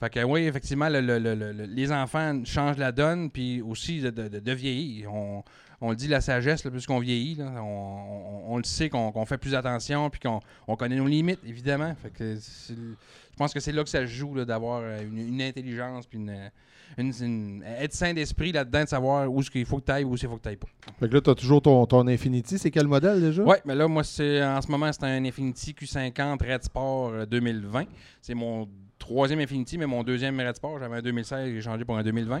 Fait que oui, effectivement, le- le- le- le- le- les enfants changent la donne, puis aussi de, de- de- de vieillir. On, on le dit, la sagesse, là, plus qu'on vieillit, là, on, on- on le sait qu'on fait plus attention, puis qu'on on connaît nos limites, évidemment. Fait que c'est- je pense que c'est là que ça se joue, d'avoir euh, une, une intelligence, puis une, une- une- être sain d'esprit là-dedans, de savoir où qu'il faut que tu ailles, où qu'il faut que tu ailles pas. Fait que là, t'as toujours ton, ton Infinity. C'est quel modèle déjà? Oui, mais là, moi, en ce moment, c'est un Infinity Q50 Red Sport euh, 2020. C'est mon troisième Infinity, mais mon deuxième Red Sport. J'avais un 2016, j'ai changé pour un 2020.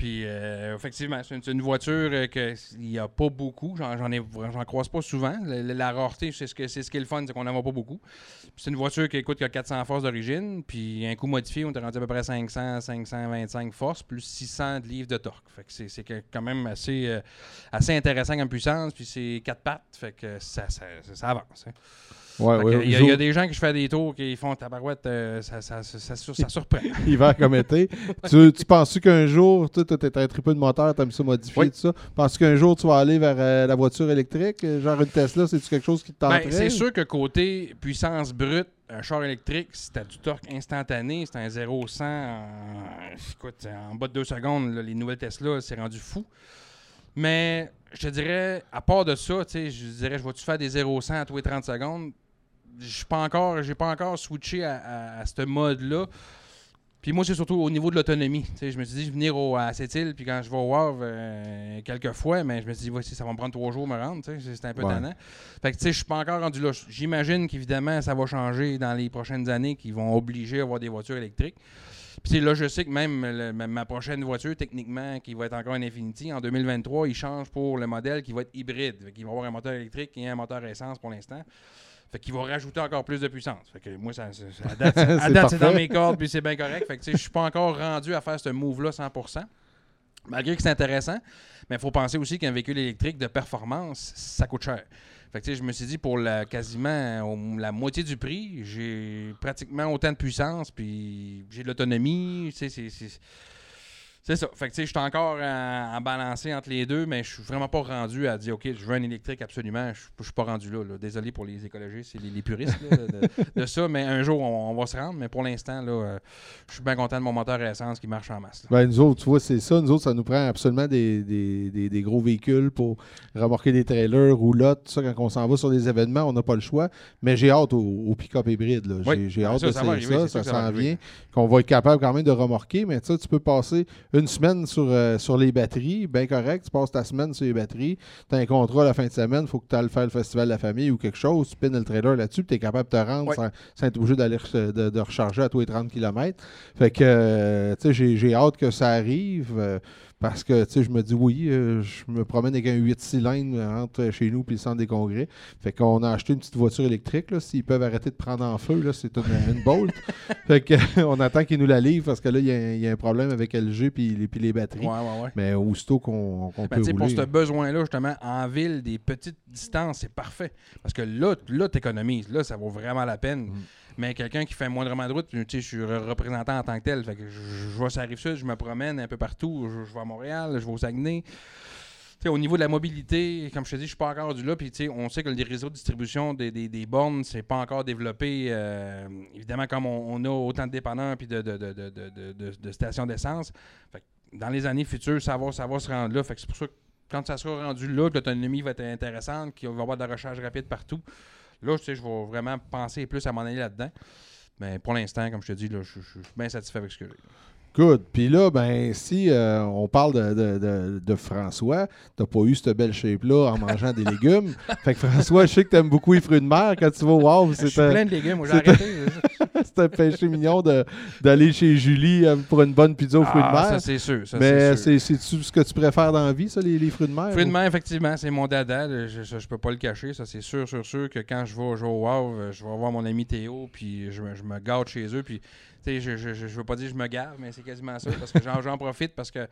Puis, euh, effectivement, c'est une, voiture euh, que il n'y a pas beaucoup. J'en, croise pas souvent. La, la- la rareté, c'est ce, que, ce qui est le fun, c'est qu'on n'en voit pas beaucoup. C'est une voiture qui coûte que 400 forces d'origine. Puis, un coup modifié, on est rendu à peu près 500, 525 forces, plus 600 de livres de torque. Fait que c'est, quand même assez, euh, assez intéressant comme puissance. Puis, c'est quatre pattes. Fait que ça, ça, ça- ça avance. hein. Ouais, ouais. il, y a, il y a des gens qui fais des tours qui font tabarouette, euh, ça, ça, ça, ça, sur- ça <laughs> surprend. Hiver comme été. tu, tu penses qu'un jour, tu es un triple de moteur, t'aimes ça modifier, Oui. tout ça. Penses qu'un jour, tu vas aller vers euh, la voiture électrique? Genre une Tesla, c'est-tu quelque chose qui? Ben, c'est sûr que côté puissance brute, un char électrique, si t'as du torque instantané, c'est un 0 100 en, écoute, en bas de deux secondes, là, les nouvelles Tesla, c'est rendu fou. Mais je te dirais, à part de ça, tu sais, je dirais, je vais-tu faire des 0 100 à tous les 30 secondes? Je suis pas encore, j'ai pas encore switché à, à- à ce mode-là. Puis moi, c'est surtout au niveau de l'autonomie. Je me suis dit, je vais venir au, à cette île, puis quand je vais au Wavre euh, quelques fois, mais je me suis dit, voici, ça va me prendre trois jours me rendre. C'est un peu Ouais. tannant. Fait que, tu sais, je suis pas encore rendu là. J'imagine qu'évidemment, ça va changer dans les prochaines années, qu'ils vont obliger à avoir des voitures électriques. Puis là, je sais que même le- ma, prochaine voiture, techniquement, qui va être encore une Infinity, en 2023, il change pour le modèle qui va être hybride. Qu'il va avoir un moteur électrique et un moteur essence pour l'instant. Fait qu'il va rajouter encore plus de puissance. Fait que moi, ça, ça- ça- <laughs> à date, c'est- à C'est date, c'est dans mes cordes, puis c'est bien correct. Fait que je suis pas encore rendu à faire ce move-là 100%. Malgré que c'est intéressant, mais il faut penser aussi qu'un véhicule électrique de performance, ça coûte cher. Fait que, je me suis dit, pour la, quasiment la moitié du prix, j'ai pratiquement autant de puissance, puis j'ai de l'autonomie. tu sais, C'est c'est- ça. Fait que, tu sais, je suis encore en, en balancé entre les deux, mais je suis vraiment pas rendu à dire, OK, je veux un électrique absolument. Je suis pas rendu là, là. Désolé pour les écologistes et les, les puristes là, de, de ça, mais un jour, on, on va se rendre. Mais pour l'instant, là, euh, je suis bien content de mon moteur à essence qui marche en masse. Ben, nous autres, tu vois, c'est ça. Nous autres, ça nous prend absolument des, des, des- des gros véhicules pour remorquer des trailers, roulottes, tout ça. Quand on s'en va sur des événements, on n'a pas le choix. Mais j'ai hâte au, au pick-up hybride. là. J'ai Oui. Ah, hâte ça, de ça ça. Ça ça s'en vient. Qu'on va être capable quand même de remorquer. Mais tu peux passer une semaine sur, euh, sur les batteries, bien correct. Tu passes ta semaine sur les batteries. Tu as un contrat à la fin de semaine. Il faut que tu ailles faire le festival de la famille ou quelque chose. Tu pines le trailer là-dessus. Tu es capable de te rendre Ouais. sans, sans être obligé d'aller de, de recharger à tous les 30 km. Fait que, euh, tu sais, j'ai- j'ai hâte que ça arrive euh, parce que, tu sais, je me dis, oui, euh, je me promène avec un 8 cylindres entre chez nous et le centre des congrès. Fait qu'on a acheté une petite voiture électrique, là. S'ils peuvent arrêter de prendre en feu, là, c'est une, une Bolt. <laughs> fait que, on attend qu'ils nous la livrent parce que là, il y, a un- il y a un problème avec LG puis les, batteries. Ouais, ouais, ouais. Mais aussitôt qu'on qu'on Ben, peut tu sais, pour rouler. ce besoin-là, justement, en ville, des petites distances, c'est parfait. Parce que là, là tu économises. Là, ça vaut vraiment la peine. Mm. Mais quelqu'un qui fait moindrement de route, tu sais, je suis re- représentant en tant que tel. Fait que je, vois ça arrive ça, je me promène un peu partout. Je, vais à Montréal, je vais au Saguenay. Au niveau de la mobilité, comme je te dis, je suis pas encore du là. Puis, on sait que les réseaux de distribution des, des, des bornes, c'est pas encore développé. euh, évidemment, comme on, a autant de dépanneurs puis de, de, de, de, stations d'essence. Dans les années futures, ça va, ça va se rendre là. Fait que c'est pour ça que quand ça sera rendu là, que l'autonomie va être intéressante, qu'il va y avoir de la recharge rapide partout, là, tu sais, je vais vraiment penser plus à m'en aller là-dedans. Mais pour l'instant, comme je te dis, là, je, je- je suis bien satisfait avec ce que j'ai. Good. Puis là, ben, si euh, on parle de, de, de, de François, t'as pas eu cette belle shape-là en mangeant des légumes. <laughs> Fait que François, je sais que t'aimes beaucoup les fruits de mer. Quand tu vas au Wow, Je c'est suis un, plein de légumes, j'ai arrêté. <laughs> c'est un péché mignon d'aller chez Julie euh, pour une bonne pizza aux fruits de Ah, mer. ça, c'est sûr. ça, Mais c'est ce que tu préfères dans la vie, ça, les, les fruits de mer? Fruits de mer, effectivement, c'est mon dada. Je, je, je peux pas le cacher. Ça, c'est sûr, sûr, sûr que quand je vais jouer au euh, je vais voir mon ami Théo, puis je, me- je me gâte chez eux. Puis, je, je, je, veux pas dire que je me gave, mais c'est quasiment ça, parce que j'en profite, parce que,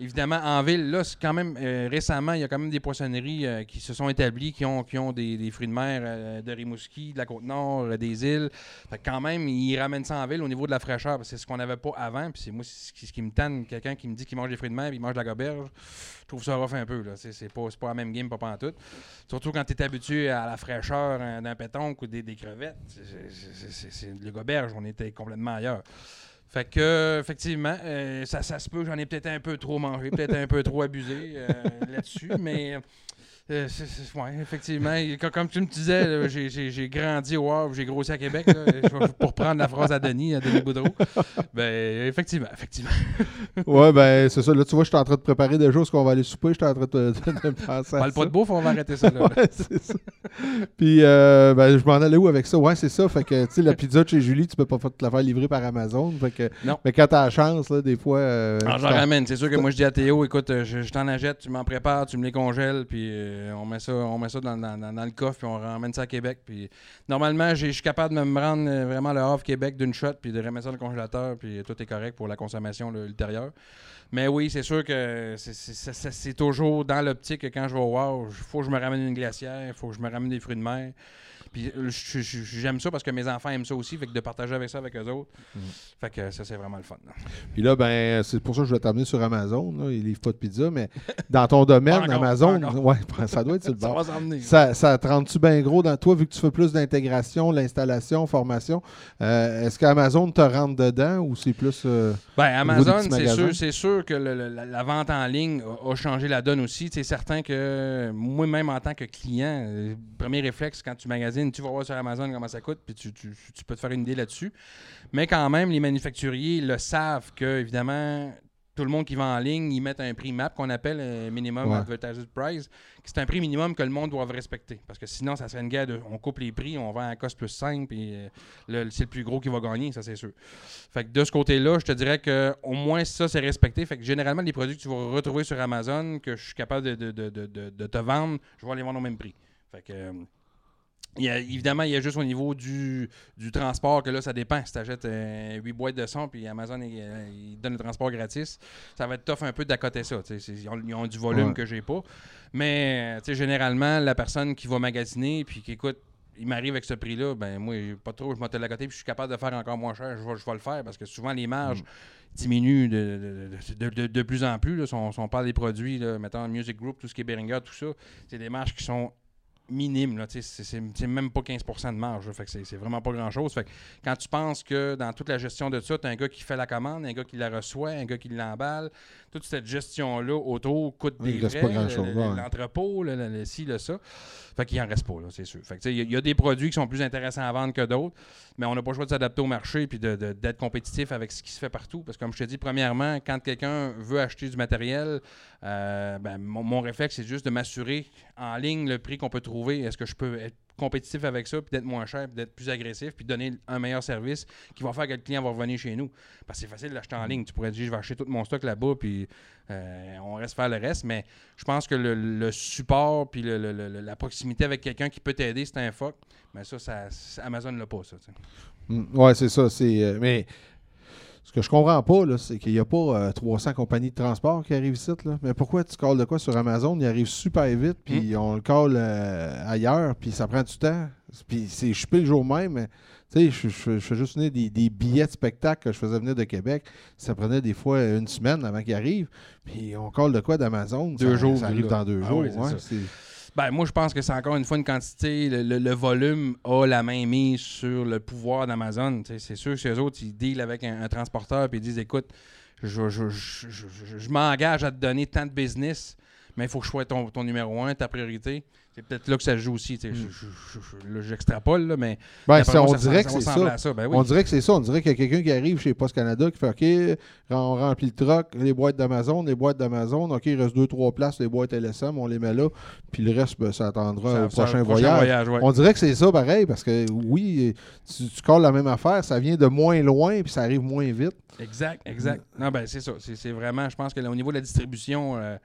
évidemment, en ville, là, quand même, euh, récemment, il y a quand même des poissonneries euh, qui se sont établies, qui ont, qui ont des, fruits de mer euh, de Rimouski, de la Côte-Nord, des îles. Fait que quand même, ils ramènent ça en ville au niveau de la fraîcheur, parce que c'est ce qu'on n'avait pas avant. Puis c'est moi, ce qui, me tanne, quelqu'un qui me dit qu'il mange des fruits de mer, puis il mange de la goberge. Je trouve ça rough un peu. Là. C'est, pas, pas la même game, pas pantoute. Surtout quand tu es habitué à la fraîcheur hein, d'un pétonque ou des, des crevettes. C'est, c'est le goberge, on était complètement ailleurs. Fait que, effectivement, euh, ça, ça se peut, j'en ai peut-être un peu trop mangé, peut-être un peu trop abusé euh, <laughs> là-dessus, mais euh, ouais, effectivement, comme tu me disais, j'ai, j'ai- j'ai grandi au Havre, j'ai grossi à Québec, là, pour prendre la phrase à Denis, à Denis Boudreau. Ben, effectivement, effectivement. Ouais, ben, c'est ça. Là, tu vois, je suis en train de préparer déjà ce qu'on va aller souper. Je suis en train de, de, de penser à Parle ça. pas de bouffe, on va arrêter ça. Là. Ouais, c'est ça. Puis, euh, ben, je m'en allais où avec ça? Ouais, c'est ça. Fait que, tu sais, la pizza de chez Julie, tu peux pas te la faire livrer par Amazon. Fait que, Non. mais quand t'as la chance, là, des fois. euh, Alors, tu j'en ramène. C'est sûr que moi, je dis à Théo, écoute, euh, je, je t'en achète, tu m'en prépares, tu me les congèles, puis euh, on met ça, on met ça dans, le coffre, puis on ramène ça à Québec. Puis normalement, je suis capable de me rendre euh, vraiment le Havre Québec d'une shot, puis de remettre ça dans le congélateur, puis tout est correct pour la consommation ultérieure. Mais oui, c'est sûr que c'est- toujours dans l'optique que quand je vais au Wow, il faut que je me ramène une glacière, il faut que je me ramène des fruits de mer. Puis euh, j'aime ça parce que mes enfants aiment ça aussi, fait que de partager avec ça avec eux autres. Mhm. Fait que ça, c'est vraiment le fun. là. Puis là, ben, c'est pour ça que je vais t'amener sur Amazon. Là. Ils livrent pas de pizza, mais dans ton domaine, <laughs> encore, Amazon, ouais, ça doit être sur le <laughs> Ça bord. va. Ça, ça te rend-tu bien gros dans toi, vu que tu fais plus d'intégration, l'installation, formation? euh, Est-ce qu'Amazon te rentre dedans ou c'est plus. euh, Ben, Amazon, c'est sûr, c'est sûr que le- le- la, la vente en ligne a, a changé la donne aussi. C'est certain que moi-même, en tant que client, euh, premier réflexe, quand tu magasines, tu vas voir sur Amazon comment ça coûte, puis tu, tu- tu peux te faire une idée là-dessus. Mais quand même, les manufacturiers le savent que, évidemment, tout le monde qui vend en ligne, ils mettent un prix MAP qu'on appelle un minimum Ouais. advertised price. C'est un prix minimum que le monde doit respecter. Parce que sinon, ça serait une guerre de. On coupe les prix, on vend à cost plus 5, puis euh, c'est le plus gros qui va gagner, ça c'est sûr. Fait que de ce côté-là, je te dirais que au moins ça, c'est respecté. Fait que généralement, les produits que tu vas retrouver sur Amazon, que je suis capable de, de- de- de- de- de te vendre, je vais les vendre au même prix. Fait que. euh, il y a- évidemment, il y a juste au niveau du, du transport que là, ça dépend. Si tu achètes 8 boîtes de son puis Amazon il, euh, il donne le transport gratis, ça va être tough un peu d'accoter ça. Ils ont, ils ont du volume Ouais. que j'ai pas. Mais généralement, la personne qui va magasiner puis qui écoute, il m'arrive avec ce prix-là, ben moi, pas trop, je m'attelle à côté puis je suis capable de faire encore moins cher. Je vais, je vais le faire parce que souvent les marges diminuent de, de, de- de- de plus en plus. Là. Si, on, si on parle des produits, là, mettons Music Group, tout ce qui est Behringer, tout ça, c'est des marges qui sont sais, C'est même pas 15% de marge. là. fait que c'est vraiment pas grand-chose. Fait que quand tu penses que dans toute la gestion de ça, tu as un gars qui fait la commande, un gars qui la reçoit, un gars qui l'emballe, toute cette gestion-là autour coûte des il reste frais, pas le- ouais. l'entrepôt, le, le- le ci, le ça. Fait qu'il en reste pas, c'est sûr. Fait il y, a- il y a des produits qui sont plus intéressants à vendre que d'autres, mais on n'a pas le choix de s'adapter au marché puis de- de- d'être compétitif avec ce qui se fait partout. Parce que comme je te dis, premièrement, quand quelqu'un veut acheter du matériel, euh, ben, mon, mon réflexe, c'est juste de m'assurer en ligne le prix qu'on peut trouver. Est-ce que je peux être compétitif avec ça, puis d'être moins cher, puis d'être plus agressif, puis donner un meilleur service qui va faire que le client va revenir chez nous. Parce que c'est facile d'acheter en ligne. Tu pourrais dire, je vais acheter tout mon stock là-bas, puis euh, on reste faire le reste. Mais je pense que le, le support, puis le- le- le- la proximité avec quelqu'un qui peut t'aider, c'est un fuck. Mais ça, ça, Amazon l'a pas, ça. tu sais. Mm, Ouais, c'est ça. C'est, euh, mais ce que je comprends pas, là, c'est qu'il n'y a pas euh, 300 compagnies de transport qui arrivent ici. Là. Mais pourquoi tu calls de quoi sur Amazon? Il arrive super vite, puis on le call euh, ailleurs, puis ça prend du temps. Puis c'est je le jour même. mais, Tu sais, je, je- je fais juste venir des, des billets de spectacle que je faisais venir de Québec. Ça prenait des fois une semaine avant qu'ils arrivent. Puis on call de quoi d'Amazon? Deux Ça- jours, Ça arrive là. dans deux Ah jours. Ben, moi, je pense que c'est encore une fois une quantité. Le, volume a la main mise sur le pouvoir d'Amazon. C'est sûr que eux autres, ils dealent avec un, transporteur et ils disent écoute, je, m'engage à te donner tant de business, mais il faut que je sois ton numéro un, ta priorité. C'est peut-être là que ça joue aussi. Je- je- je- là, J'extrapole, là, mais. Ben, ça, on ça dirait ça. à ça. Ben oui. On dirait que c'est ça. On dirait qu'il y a quelqu'un qui arrive chez Post Canada qui fait OK, on remplit le truck, les boîtes d'Amazon, les boîtes d'Amazon. OK, il reste deux, trois places, les boîtes LSM, on les met là. Puis le reste, ben, ça attendra Ça- au ça- prochain, voyage. ouais. On dirait que c'est ça pareil parce que oui, tu, tu colles la même affaire, ça vient de moins loin puis ça arrive moins vite. Exact, exact. Non, ben c'est ça. C'est vraiment, je pense que là, au niveau de la distribution, euh,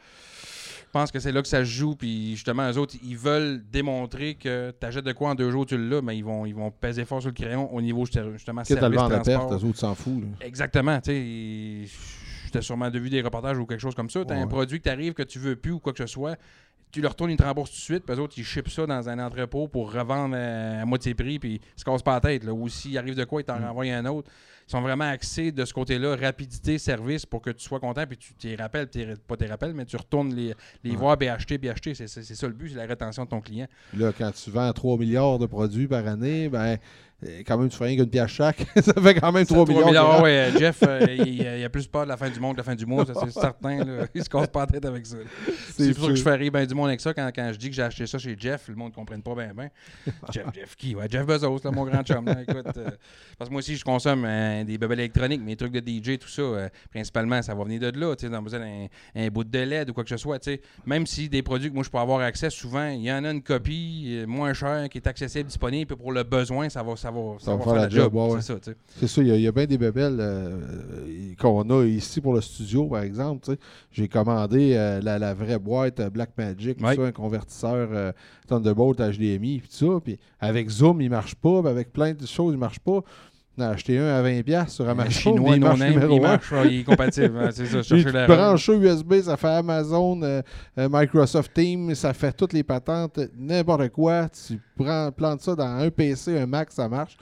pense que c'est là que ça se joue. Puis justement, eux autres, ils veulent démontrer que tu achètes de quoi en deux jours, tu l'as, mais ils vont, ils vont peser fort sur le crayon au niveau justement Quitte à le service à transport. perte, eux autres s'en foutent. Exactement. Tu sais, sûrement vu des reportages ou quelque chose comme ça. Tu as Ouais. un produit que tu arrives que tu veux plus ou quoi que ce soit. Tu leur retournes, ils te remboursent tout de suite. Puis eux autres, ils shippent ça dans un entrepôt pour revendre euh, à moitié prix. Puis ils se cassent pas la tête. Là. Ou s'il arrive de quoi, ils t'en Mm. renvoient un autre. Ils sont vraiment axés de ce côté-là, rapidité, service, pour que tu sois content. Puis tu t'y rappelles, t'y- pas tes rappels, mais tu retournes les, les Ouais. voir, puis acheter, puis acheter. C'est c'est- c'est ça le but, c'est la rétention de ton client. Là, quand tu vends 3 milliards de produits par année, ben quand même, tu fais rien qu'une pièce chaque. <laughs> ça fait quand même 3 3 milliards. milliards, ouais, euh, Jeff, euh, il, il a plus peur de la fin du monde que la fin du mois, ça, c'est certain. là. <laughs> Il se casse pas la tête avec ça. C'est pour ça que je fais rire ben du monde avec ça quand, quand je dis que j'ai acheté ça chez Jeff, le monde ne comprenne pas bien. bien. <laughs> Jeff, Jeff qui? Ouais, Jeff Bezos, là, mon grand chum. là, écoute, euh, parce que moi aussi, je consomme euh, des bébés électroniques, mes trucs de DJ, tout ça. principalement, ça va venir de là. Tu sais, dans besoin d'un un bout de LED ou quoi que ce soit. tu sais. Même si des produits que moi, je peux avoir accès, souvent, il y en a une copie moins chère qui est accessible, disponible. Puis pour le besoin, ça va, ça va, ça va faire la job. ouais. C'est ça, tu sais. C'est ça, il y a- il y, a bien des bébelles euh, qu'on a ici pour le studio, par exemple. J'ai commandé euh, la, la vraie boîte euh, Black Magic, Ouais. un convertisseur euh, Thunderbolt HDMI, puis tout ça. Puis avec Zoom, il marche pas, avec plein de choses, il marche pas. J'en ai acheté un à 20$ sur Un Amazon. chinois il marche numéro il marche, ouais, il est compatible. hein, c'est ça, <laughs> chercher tu la branches USB, ça fait Amazon, euh, euh, Microsoft Teams, ça fait toutes les patentes, n'importe quoi. Tu prends, plantes ça dans un PC, un Mac, ça marche.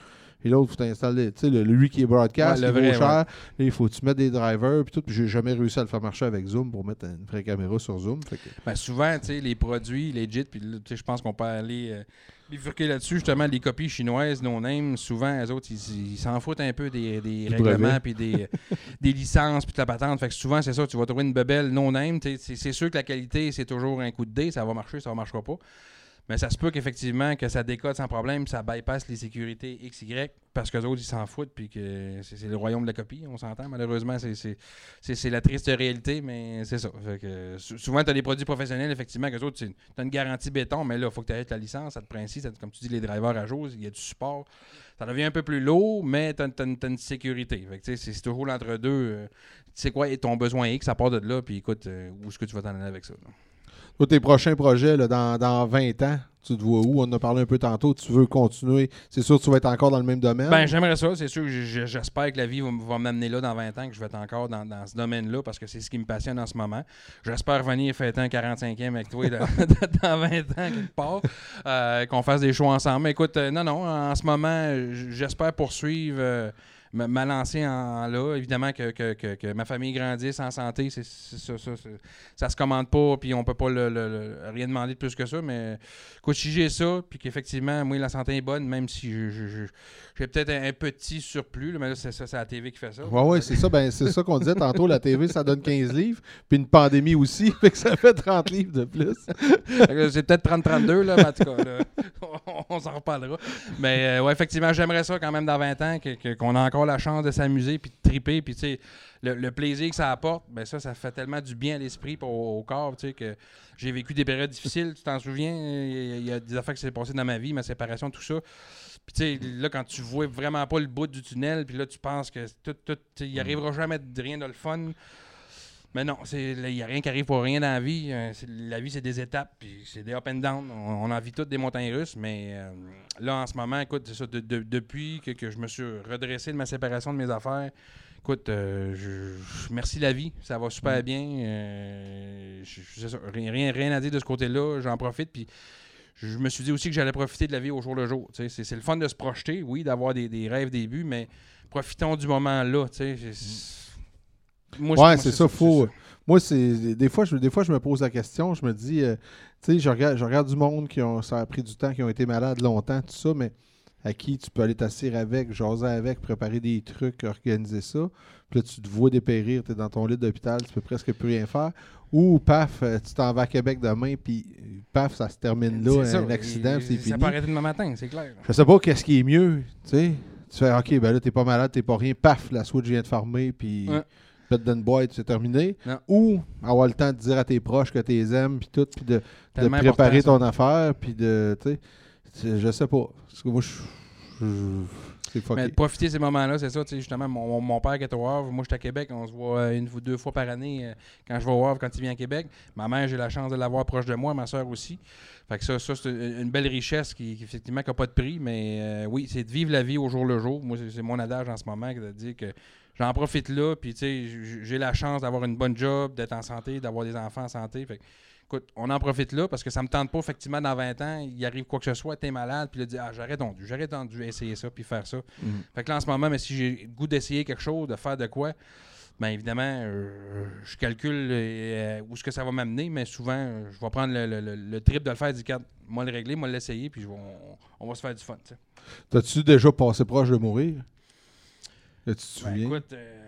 Puis l'autre, il faut t'installer, tu sais, le, lui qui est broadcast, Ouais, le il vaut vrai, cher. ouais. Il faut que tu mettes des drivers, puis tout. Puis j'ai jamais réussi à le faire marcher avec Zoom pour mettre une vraie caméra sur Zoom. Fait que- Ben, souvent, tu sais, les produits legit, puis là, tu sais, je pense qu'on peut aller euh, bifurquer là-dessus. Justement, les copies chinoises, no-name, souvent, eux autres, ils s'en foutent un peu des, règlements, puis des, <laughs> des licences, puis de la patente. Fait que souvent, c'est ça, tu vas trouver une bebelle C'est c'est sûr que la qualité, c'est toujours un coup de dé, ça va marcher, ça ne marchera pas. Mais ça se peut qu'effectivement, que ça décode sans problème, ça bypasse les sécurités XY parce que les autres, ils s'en foutent, puis que c'est le royaume de la copie, on s'entend. Malheureusement, c'est- la triste réalité, mais c'est ça. Souvent, tu as des produits professionnels, effectivement, que autres, tu as une garantie béton, mais là, il faut que tu aies ta licence, ça te prend comme tu dis, les drivers à jour, il y a du support. Ça devient un peu plus lourd, mais tu as, une sécurité. C'est toujours l'entre-deux. euh, tu sais quoi, et ton besoin X, ça part de là, puis écoute, euh, où est-ce que tu vas t'en aller avec ça? Toi, tes prochains projets, là, dans, dans 20 ans, tu te vois où? On en a parlé un peu tantôt. Tu veux continuer? C'est sûr que tu vas être encore dans le même domaine. Ben, j'aimerais ça. C'est sûr j'espère que la vie va, m'amener là dans 20 ans, que je vais être encore dans, dans ce domaine-là, parce que c'est ce qui me passionne en ce moment. J'espère venir fêter un 45e avec toi <laughs> <laughs> dans 20 ans, quelque part, euh, qu'on fasse des shows ensemble. Mais écoute, euh, non, non, en ce moment, j'espère poursuivre. euh, lancée en là, évidemment que, que- que- ma famille grandisse en santé, c'est ça, ça, ça se commande pas, puis on peut pas le- le- rien demander de plus que ça, mais écoute, si j'ai ça, puis qu'effectivement, moi, la santé est bonne, même si je- j'ai peut-être un, un petit surplus, là, mais là, c'est ça, c'est la TV qui fait ça. Ouais, ouais, c'est ça. Ben, c'est ça qu'on disait tantôt. La TV, ça donne 15 livres. Puis une pandémie aussi. <laughs> Fait que ça fait 30 livres de plus. C'est peut-être 30-32, là, mais en tout cas, là, on, <laughs> on s'en reparlera. Mais euh, ouais, effectivement, j'aimerais ça quand même dans 20 ans, qu'on a encore la chance de s'amuser, puis de triper, puis tu sais, le, le plaisir que ça apporte, ben ça, ça fait tellement du bien à l'esprit et au, au corps, tu sais, que j'ai vécu des périodes difficiles, tu t'en souviens, il y a- il y a des affaires qui s'est passées dans ma vie, ma séparation, tout ça. Puis tu sais, là, quand tu vois vraiment pas le bout du tunnel, puis là, tu penses que tout, tout, il n'y arrivera jamais de rien de le fun. Mais non, c'est- il n'y a rien qui arrive pour rien dans la vie. Euh, la vie, c'est des étapes, puis c'est des up and down. On, on en vit toutes des montagnes russes, mais euh, là, en ce moment, écoute, c'est ça, de- de- depuis que, que je me suis redressé de ma séparation de mes affaires, écoute, euh, je, je- merci la vie, ça va super bien. Euh, je- ça, rien, rien, à dire de ce côté-là, j'en profite, puis je me suis dit aussi que j'allais profiter de la vie au jour le jour. C'est, c'est le fun de se projeter, oui, d'avoir des, des rêves, des buts, mais profitons du moment là. C'est- Moi, Ouais, c'est ça, faut- Moi, c'est des fois, je, des fois, je me pose la question. Je me dis, euh, tu sais, je regarde, je regarde du monde qui ont, ça a pris du temps, qui ont été malades longtemps, tout ça, mais à qui tu peux aller t'asseoir avec, jaser avec, préparer des trucs, organiser ça. Puis là, tu te vois dépérir, tu es dans ton lit d'hôpital, tu peux presque plus rien faire. Ou, paf, euh, tu t'en vas à Québec demain, puis paf, ça se termine là, ça, un accident, c'est Ça peut arrêter demain matin, c'est clair. Je sais pas qu'est-ce qui est mieux, tu sais. Tu fais, OK, ben là, t'es pas malade, t'es pas rien, paf, la switch vient de farmer, puis Ouais. pète d'une boîte, c'est terminé. Non. Ou avoir le temps de dire à tes proches que t'es aimes, puis tout, puis de, de préparer ton affaire, puis de, tu sais, je sais pas. Parce que moi, je, Mais de profiter de ces moments-là, c'est ça, tu sais, justement, mon, mon- père qui est au Havre, moi je suis à Québec, on se voit une ou deux fois par année euh, quand je vais au Havre, quand il vient à Québec. Ma mère, j'ai la chance de l'avoir proche de moi, ma soeur aussi. Fait que ça, ça c'est une belle richesse qui, qui, effectivement, n'a pas de prix, mais euh, oui, c'est de vivre la vie au jour le jour. Moi, c'est- mon adage en ce moment, de dire que j'en profite là, puis tu sais, j'ai la chance d'avoir une bonne job, d'être en santé, d'avoir des enfants en santé. Fait que, écoute, on en profite là parce que ça me tente pas, effectivement, dans 20 ans, il arrive quoi que ce soit, t'es malade, puis là, dire, ah, j'aurais dû, j'aurais dû essayer ça, puis faire ça. Mhm. Fait que là, en ce moment, mais si j'ai le goût d'essayer quelque chose, de faire de quoi, bien évidemment, euh, je calcule euh, où est-ce que ça va m'amener, mais souvent, je vais prendre le, le- le- le trip de le faire, du cadre, moi le régler, moi l'essayer, puis je vais- on, on va se faire du fun. T'as-tu déjà passé proche de mourir? Là, tu te Ben, souviens? écoute, euh,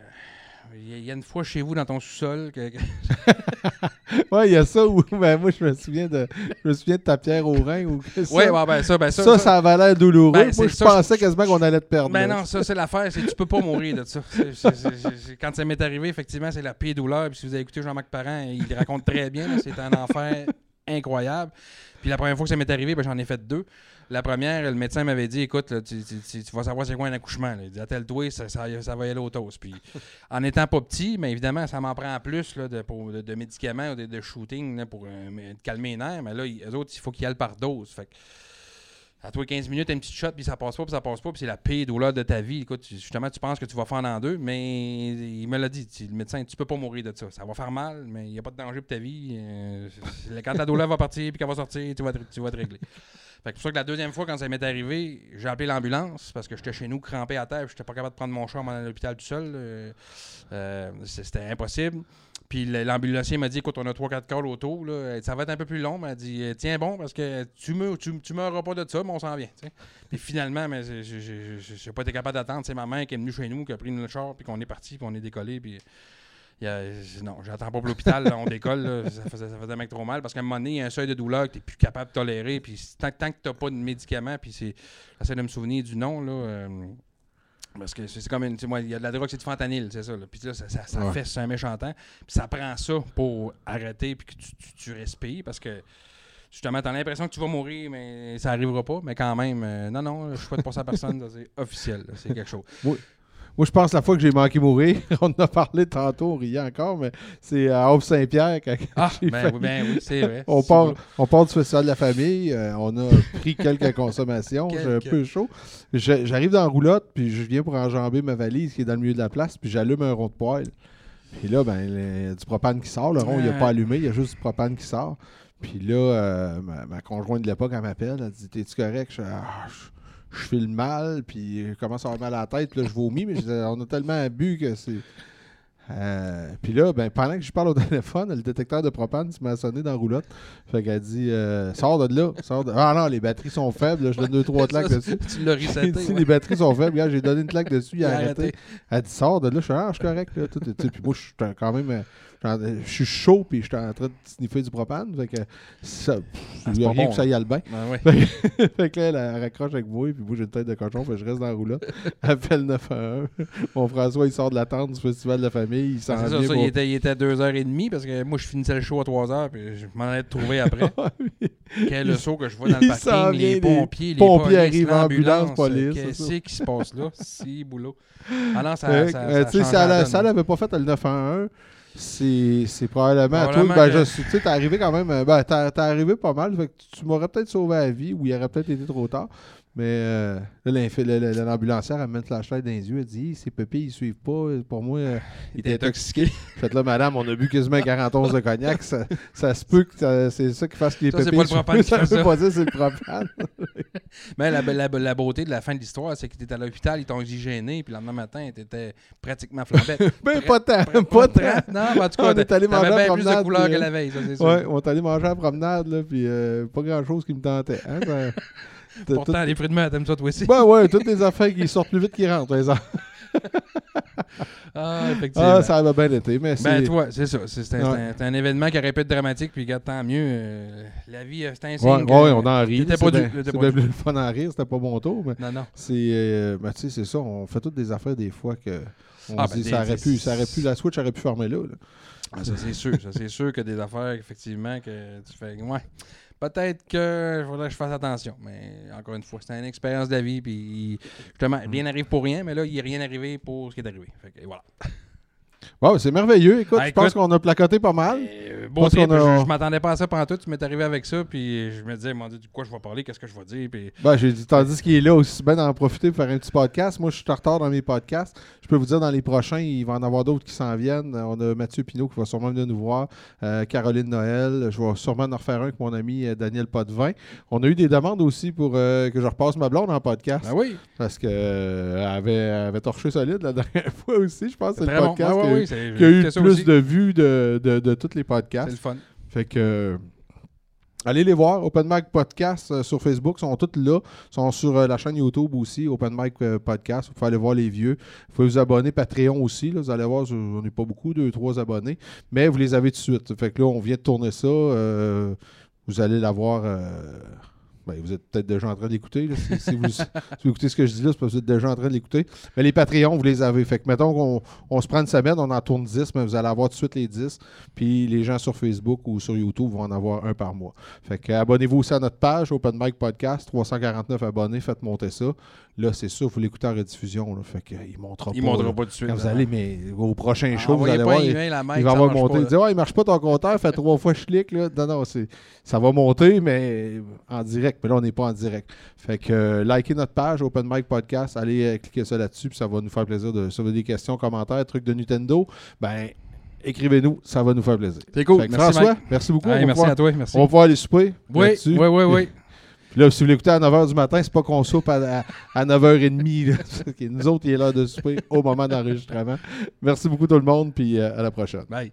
il y, a- une fois chez vous dans ton sous-sol que, <laughs> Ouais, il y a ça où, <laughs> ben, moi, je me souviens de, je me souviens de ta pierre au rein. Ou ça, Ouais, ben ça, ben ça. ça, ça avait l'air douloureux. Ben, moi, je ça, pensais quasiment qu'on allait te perdre. Ben non, ça c'est l'affaire, c'est que tu peux pas mourir de ça. C'est- c'est- c'est- c'est- c'est- quand ça m'est arrivé, effectivement, c'est la pire douleur. Puis si vous avez écouté Jean-Marc Parent, il raconte très bien. là, C'est un enfer incroyable. Puis la première fois que ça m'est arrivé, ben, j'en ai fait deux. La première, le médecin m'avait dit écoute, là, tu, tu- tu- tu vas savoir c'est quoi un accouchement. là. Il dit attelle-toi, ça, ça, ça va y aller au toast. Puis <laughs> en étant pas petit, mais évidemment, ça m'en prend en plus là, de, pour- de- de médicaments ou de, de shooting là, pour euh, me- calmer les nerfs. Mais là, les autres, il faut qu'ils y aillent par dose. Fait que à toi 15 minutes, une petite shot, puis ça passe pas, puis ça passe pas, puis c'est la pire douleur de ta vie. Écoute, justement, tu penses que tu vas faire en deux, mais il me l'a dit, tu- le médecin, tu peux pas mourir de ça. Ça va faire mal, mais il n'y a pas de danger pour ta vie. Euh, quand la douleur va partir, puis qu'elle va sortir, tu vas te, tu vas te régler. <laughs> Fait que c'est pour ça que la deuxième fois, quand ça m'est arrivé, j'ai appelé l'ambulance parce que j'étais chez nous crampé à terre, j'étais pas capable de prendre mon char à l'hôpital tout seul. euh, C'était impossible. Puis le- l'ambulancier m'a dit écoute, on a 3-4 calls autour, là, ça va être un peu plus long. mais Elle dit euh, tiens bon, parce que tu me tu, meureras pas de ça, mais on s'en vient. Puis finalement, mais j'ai- pas été capable d'attendre. C'est ma mère qui est venue chez nous, qui a pris notre char, puis qu'on est parti, puis on est décollé. Puis y a- non, j'attends pas pour l'hôpital, là, on décolle. là, ça, faisait, ça faisait mec trop mal parce qu'à un moment donné, il y a un seuil de douleur que tu n'es plus capable de tolérer. Puis tant, tant que tu n'as pas de médicaments, puis c'est. J'essaie de me souvenir du nom, là. euh, parce que c'est comme une. moi, il y a de la drogue, c'est du fentanyl, c'est ça. là. Puis là, ça, ça, ça Ouais. fait c'est un méchant temps. Puis ça prend ça pour arrêter, puis que tu, tu, tu respires parce que. Justement, tu as l'impression que tu vas mourir, mais ça arrivera pas. Mais quand même, euh, non, non, je souhaite pas ça à personne. C'est officiel, là, c'est quelque chose. Moi, je pense la fois que j'ai manqué mourir, <laughs> on en a parlé tantôt, on riait encore, mais c'est à Haute-Saint-Pierre. quand Ah, <laughs> ben, oui, ben oui, c'est vrai. On part, on part du festival de la famille, euh, on a pris quelques <laughs> consommations, j'ai un peu chaud. J'arrive dans la roulotte, puis je viens pour enjamber ma valise qui est dans le milieu de la place, puis j'allume un rond de poêle. Puis là, ben, il y a du propane qui sort. Le rond, il n'est pas allumé, il y a juste du propane qui sort. Puis là, euh, ma, ma conjointe de l'époque, elle m'appelle, elle dit T'es-tu correct Je, Ah, je, file mal, puis je commence à avoir mal à la tête, puis là, je vomis, mais je on a tellement bu que c'est. Euh, puis là, ben, pendant que je parle au <laughs> téléphone, le détecteur de propane se m'a sonné dans la roulotte. Fait qu'elle dit euh, Sors de là. Sors de... Ah non, les batteries sont faibles. là, je donne deux, trois <laughs> claques dessus. tu l'as reseté. ouais. Les batteries sont faibles. J'ai donné une claque dessus. Il a arrêté. Elle dit Sors de là. Je suis ah, je suis correct. Là, tout, puis moi, je suis quand même. Euh, je suis chaud, puis je suis en train de sniffer du propane. Fait que ça, Ah, il a rien bon, que ça y aille bien. Ben ouais. fait que <laughs> là, elle, raccroche avec moi, puis moi, j'ai une tête de cochon, fait que je reste dans la roulotte. Appelle 911. Mon François, il sort de la tente du Festival de la famille. Il s'en Ah, c'est ça, vient ça, pour- il, était, il était à 2h30 parce que moi je finissais le show à 3h puis je m'en allais te trouver après. <laughs> Quel le saut que je vois dans le parking, les pompiers, les pompiers arrivent, ambulance, police, Qu'est-ce c'est ça. qui se passe là? <laughs> Si, boulot. Ah non, ça, ça, euh, ça, tu sais, change si la elle, a- donne. si elle avait pas fait le 911, c'est c'est probablement, à toi, Probablement ben, que- je suis- tu sais, t'es arrivé quand même, euh, ben, t'es t'es arrivé pas mal, fait que tu m'aurais peut-être sauvé la vie ou il aurait peut-être été trop tard. Mais euh, là, l'ambulancière, elle met le flashlight dans les yeux, elle dit Ces pépés, ils suivent pas. Pour moi, euh, <laughs> il était intoxiqué. Fait là, madame, on a bu quasiment 40 onces de cognac. Ça, ça se peut que c'est ça qui fasse que les Ça, c'est pépés. pas le propane <laughs> ça veut pas dire c'est le propane. <laughs> Mais la, la, la beauté de la fin de l'histoire, c'est que tu étais à l'hôpital, ils t'ont oxygéné, puis le lendemain matin, tu étais pratiquement flambé. Mais pas tant. Pas tant. Non, mais en tout cas, On est allé manger à bien plus de promenade, puis, que euh, la veille, ça c'est sûr. Ouais, on est allé manger à promenade, là, puis euh, pas grand-chose qui me tentait. Hein, Pourtant, les fruits de mer, t'aimes ça toi aussi? Ben ouais, toutes les affaires qui sortent plus vite qu'ils rentrent. <laughs> Ah, effectivement. Ah, ça va bien été, mais c'est... Ben, toi, c'est ça. C'est un, Ouais. c'est un- c'est un événement qui aurait pu être dramatique, puis regarde, tant mieux. euh, la vie, euh, c'est un signe. Ouais, que- ouais, on en rit. T'étais C'est pas t'étais c'est pas le fun à rire, c'était pas mon tour, mais Non, non. c'est... euh, ben, tu sais, c'est ça, on fait toutes des affaires des fois que... On Ah, ben, dit, des- ça aurait des- pu, ça aurait pu, la Switch aurait pu fermer là. là. Ah, ça, c'est sûr. Ça, c'est sûr que des affaires, effectivement, que tu fais. Ouais. Peut-être que il faudrait que je fasse attention. Mais encore une fois, c'est une expérience de la vie. Puis justement, rien n'arrive pour rien, mais là, il n'est rien arrivé pour ce qui est arrivé. Fait que voilà. <laughs> Wow, c'est merveilleux. Écoute, Ah, je pense qu'on a placoté pas mal. Euh, beau Parce trip, qu'on a- je, je m'attendais pas à ça pendant tout. Tu m'es arrivé avec ça, puis je me disais, mon Dieu, de quoi je vais parler, qu'est-ce que je vais dire? Puis Ben, j'ai dit, tandis qu'il est là aussi bien d'en profiter pour faire un petit podcast. Moi, je suis en retard dans mes podcasts. Je peux vous dire, dans les prochains, il va en avoir d'autres qui s'en viennent. Euh, On a Mathieu Pinault qui va sûrement venir nous voir. Euh, Caroline Noël. Je vais sûrement en refaire un avec mon ami Daniel Potvin. On a eu des demandes aussi pour euh, que je repasse ma blonde en podcast. ben oui, Parce qu'elle avait, avait torché solide la <laughs> dernière fois aussi. Je pense c'est le bon. podcast Ouais, qui, ouais, a, oui, c'est- qui a eu le plus aussi. de vues de, de, de tous les C'est podcasts. le fun. Fait que. euh, Allez les voir, Open Mic Podcast euh, sur Facebook, sont toutes là, sont sur euh, la chaîne YouTube aussi, Open Mic euh, Podcast, vous pouvez aller voir les vieux. Vous pouvez vous abonner, Patreon aussi, là, vous allez voir, on n'est pas beaucoup, deux, trois abonnés, mais vous les avez tout de suite. Fait que là, on vient de tourner ça, euh, vous allez l'avoir... euh, ben, vous êtes peut-être déjà en train d'écouter. <laughs> si vous écoutez ce que je dis là, c'est parce que vous êtes déjà en train d'écouter. Mais les Patreons, vous les avez. Fait que mettons qu'on on se prend une semaine, on en tourne 10, mais vous allez avoir tout de suite les 10. Puis les gens sur Facebook ou sur YouTube vont en avoir un par mois. Fait que abonnez-vous aussi à notre page, Open Mic Podcast, 349 abonnés, faites monter ça. Là, c'est sûr, vous l'écoutez en rediffusion. Là, fait qu'il ne montrera Il pas. ne là. montrera pas tout de suite. Quand vous allez, mais au prochain show, vous allez voir. il- il va ça avoir marche monté. pas, Il dit Ouais, il marche pas ton compteur, fait trois fois je clique. Là. Non, non, ça va monter, mais en direct. Mais là, on n'est pas en direct. Fait que euh, likez notre page Open Mic Podcast, allez euh, cliquer ça là-dessus, puis ça va nous faire plaisir de si vous avez des questions, commentaires, trucs de Nintendo. Ben, écrivez-nous, ça va nous faire plaisir. C'est cool. Merci, François, Mike. merci beaucoup. Merci pouvoir, à toi. Merci. on va pouvoir aller souper. Oui, oui, oui, oui. <laughs> Là, si vous l'écoutez à 9h du matin, c'est pas qu'on soupe à, à, 9h30. Là. <laughs> Nous autres, il est l'heure de souper au moment d'enregistrement. Merci beaucoup tout le monde, puis euh, à la prochaine. Bye.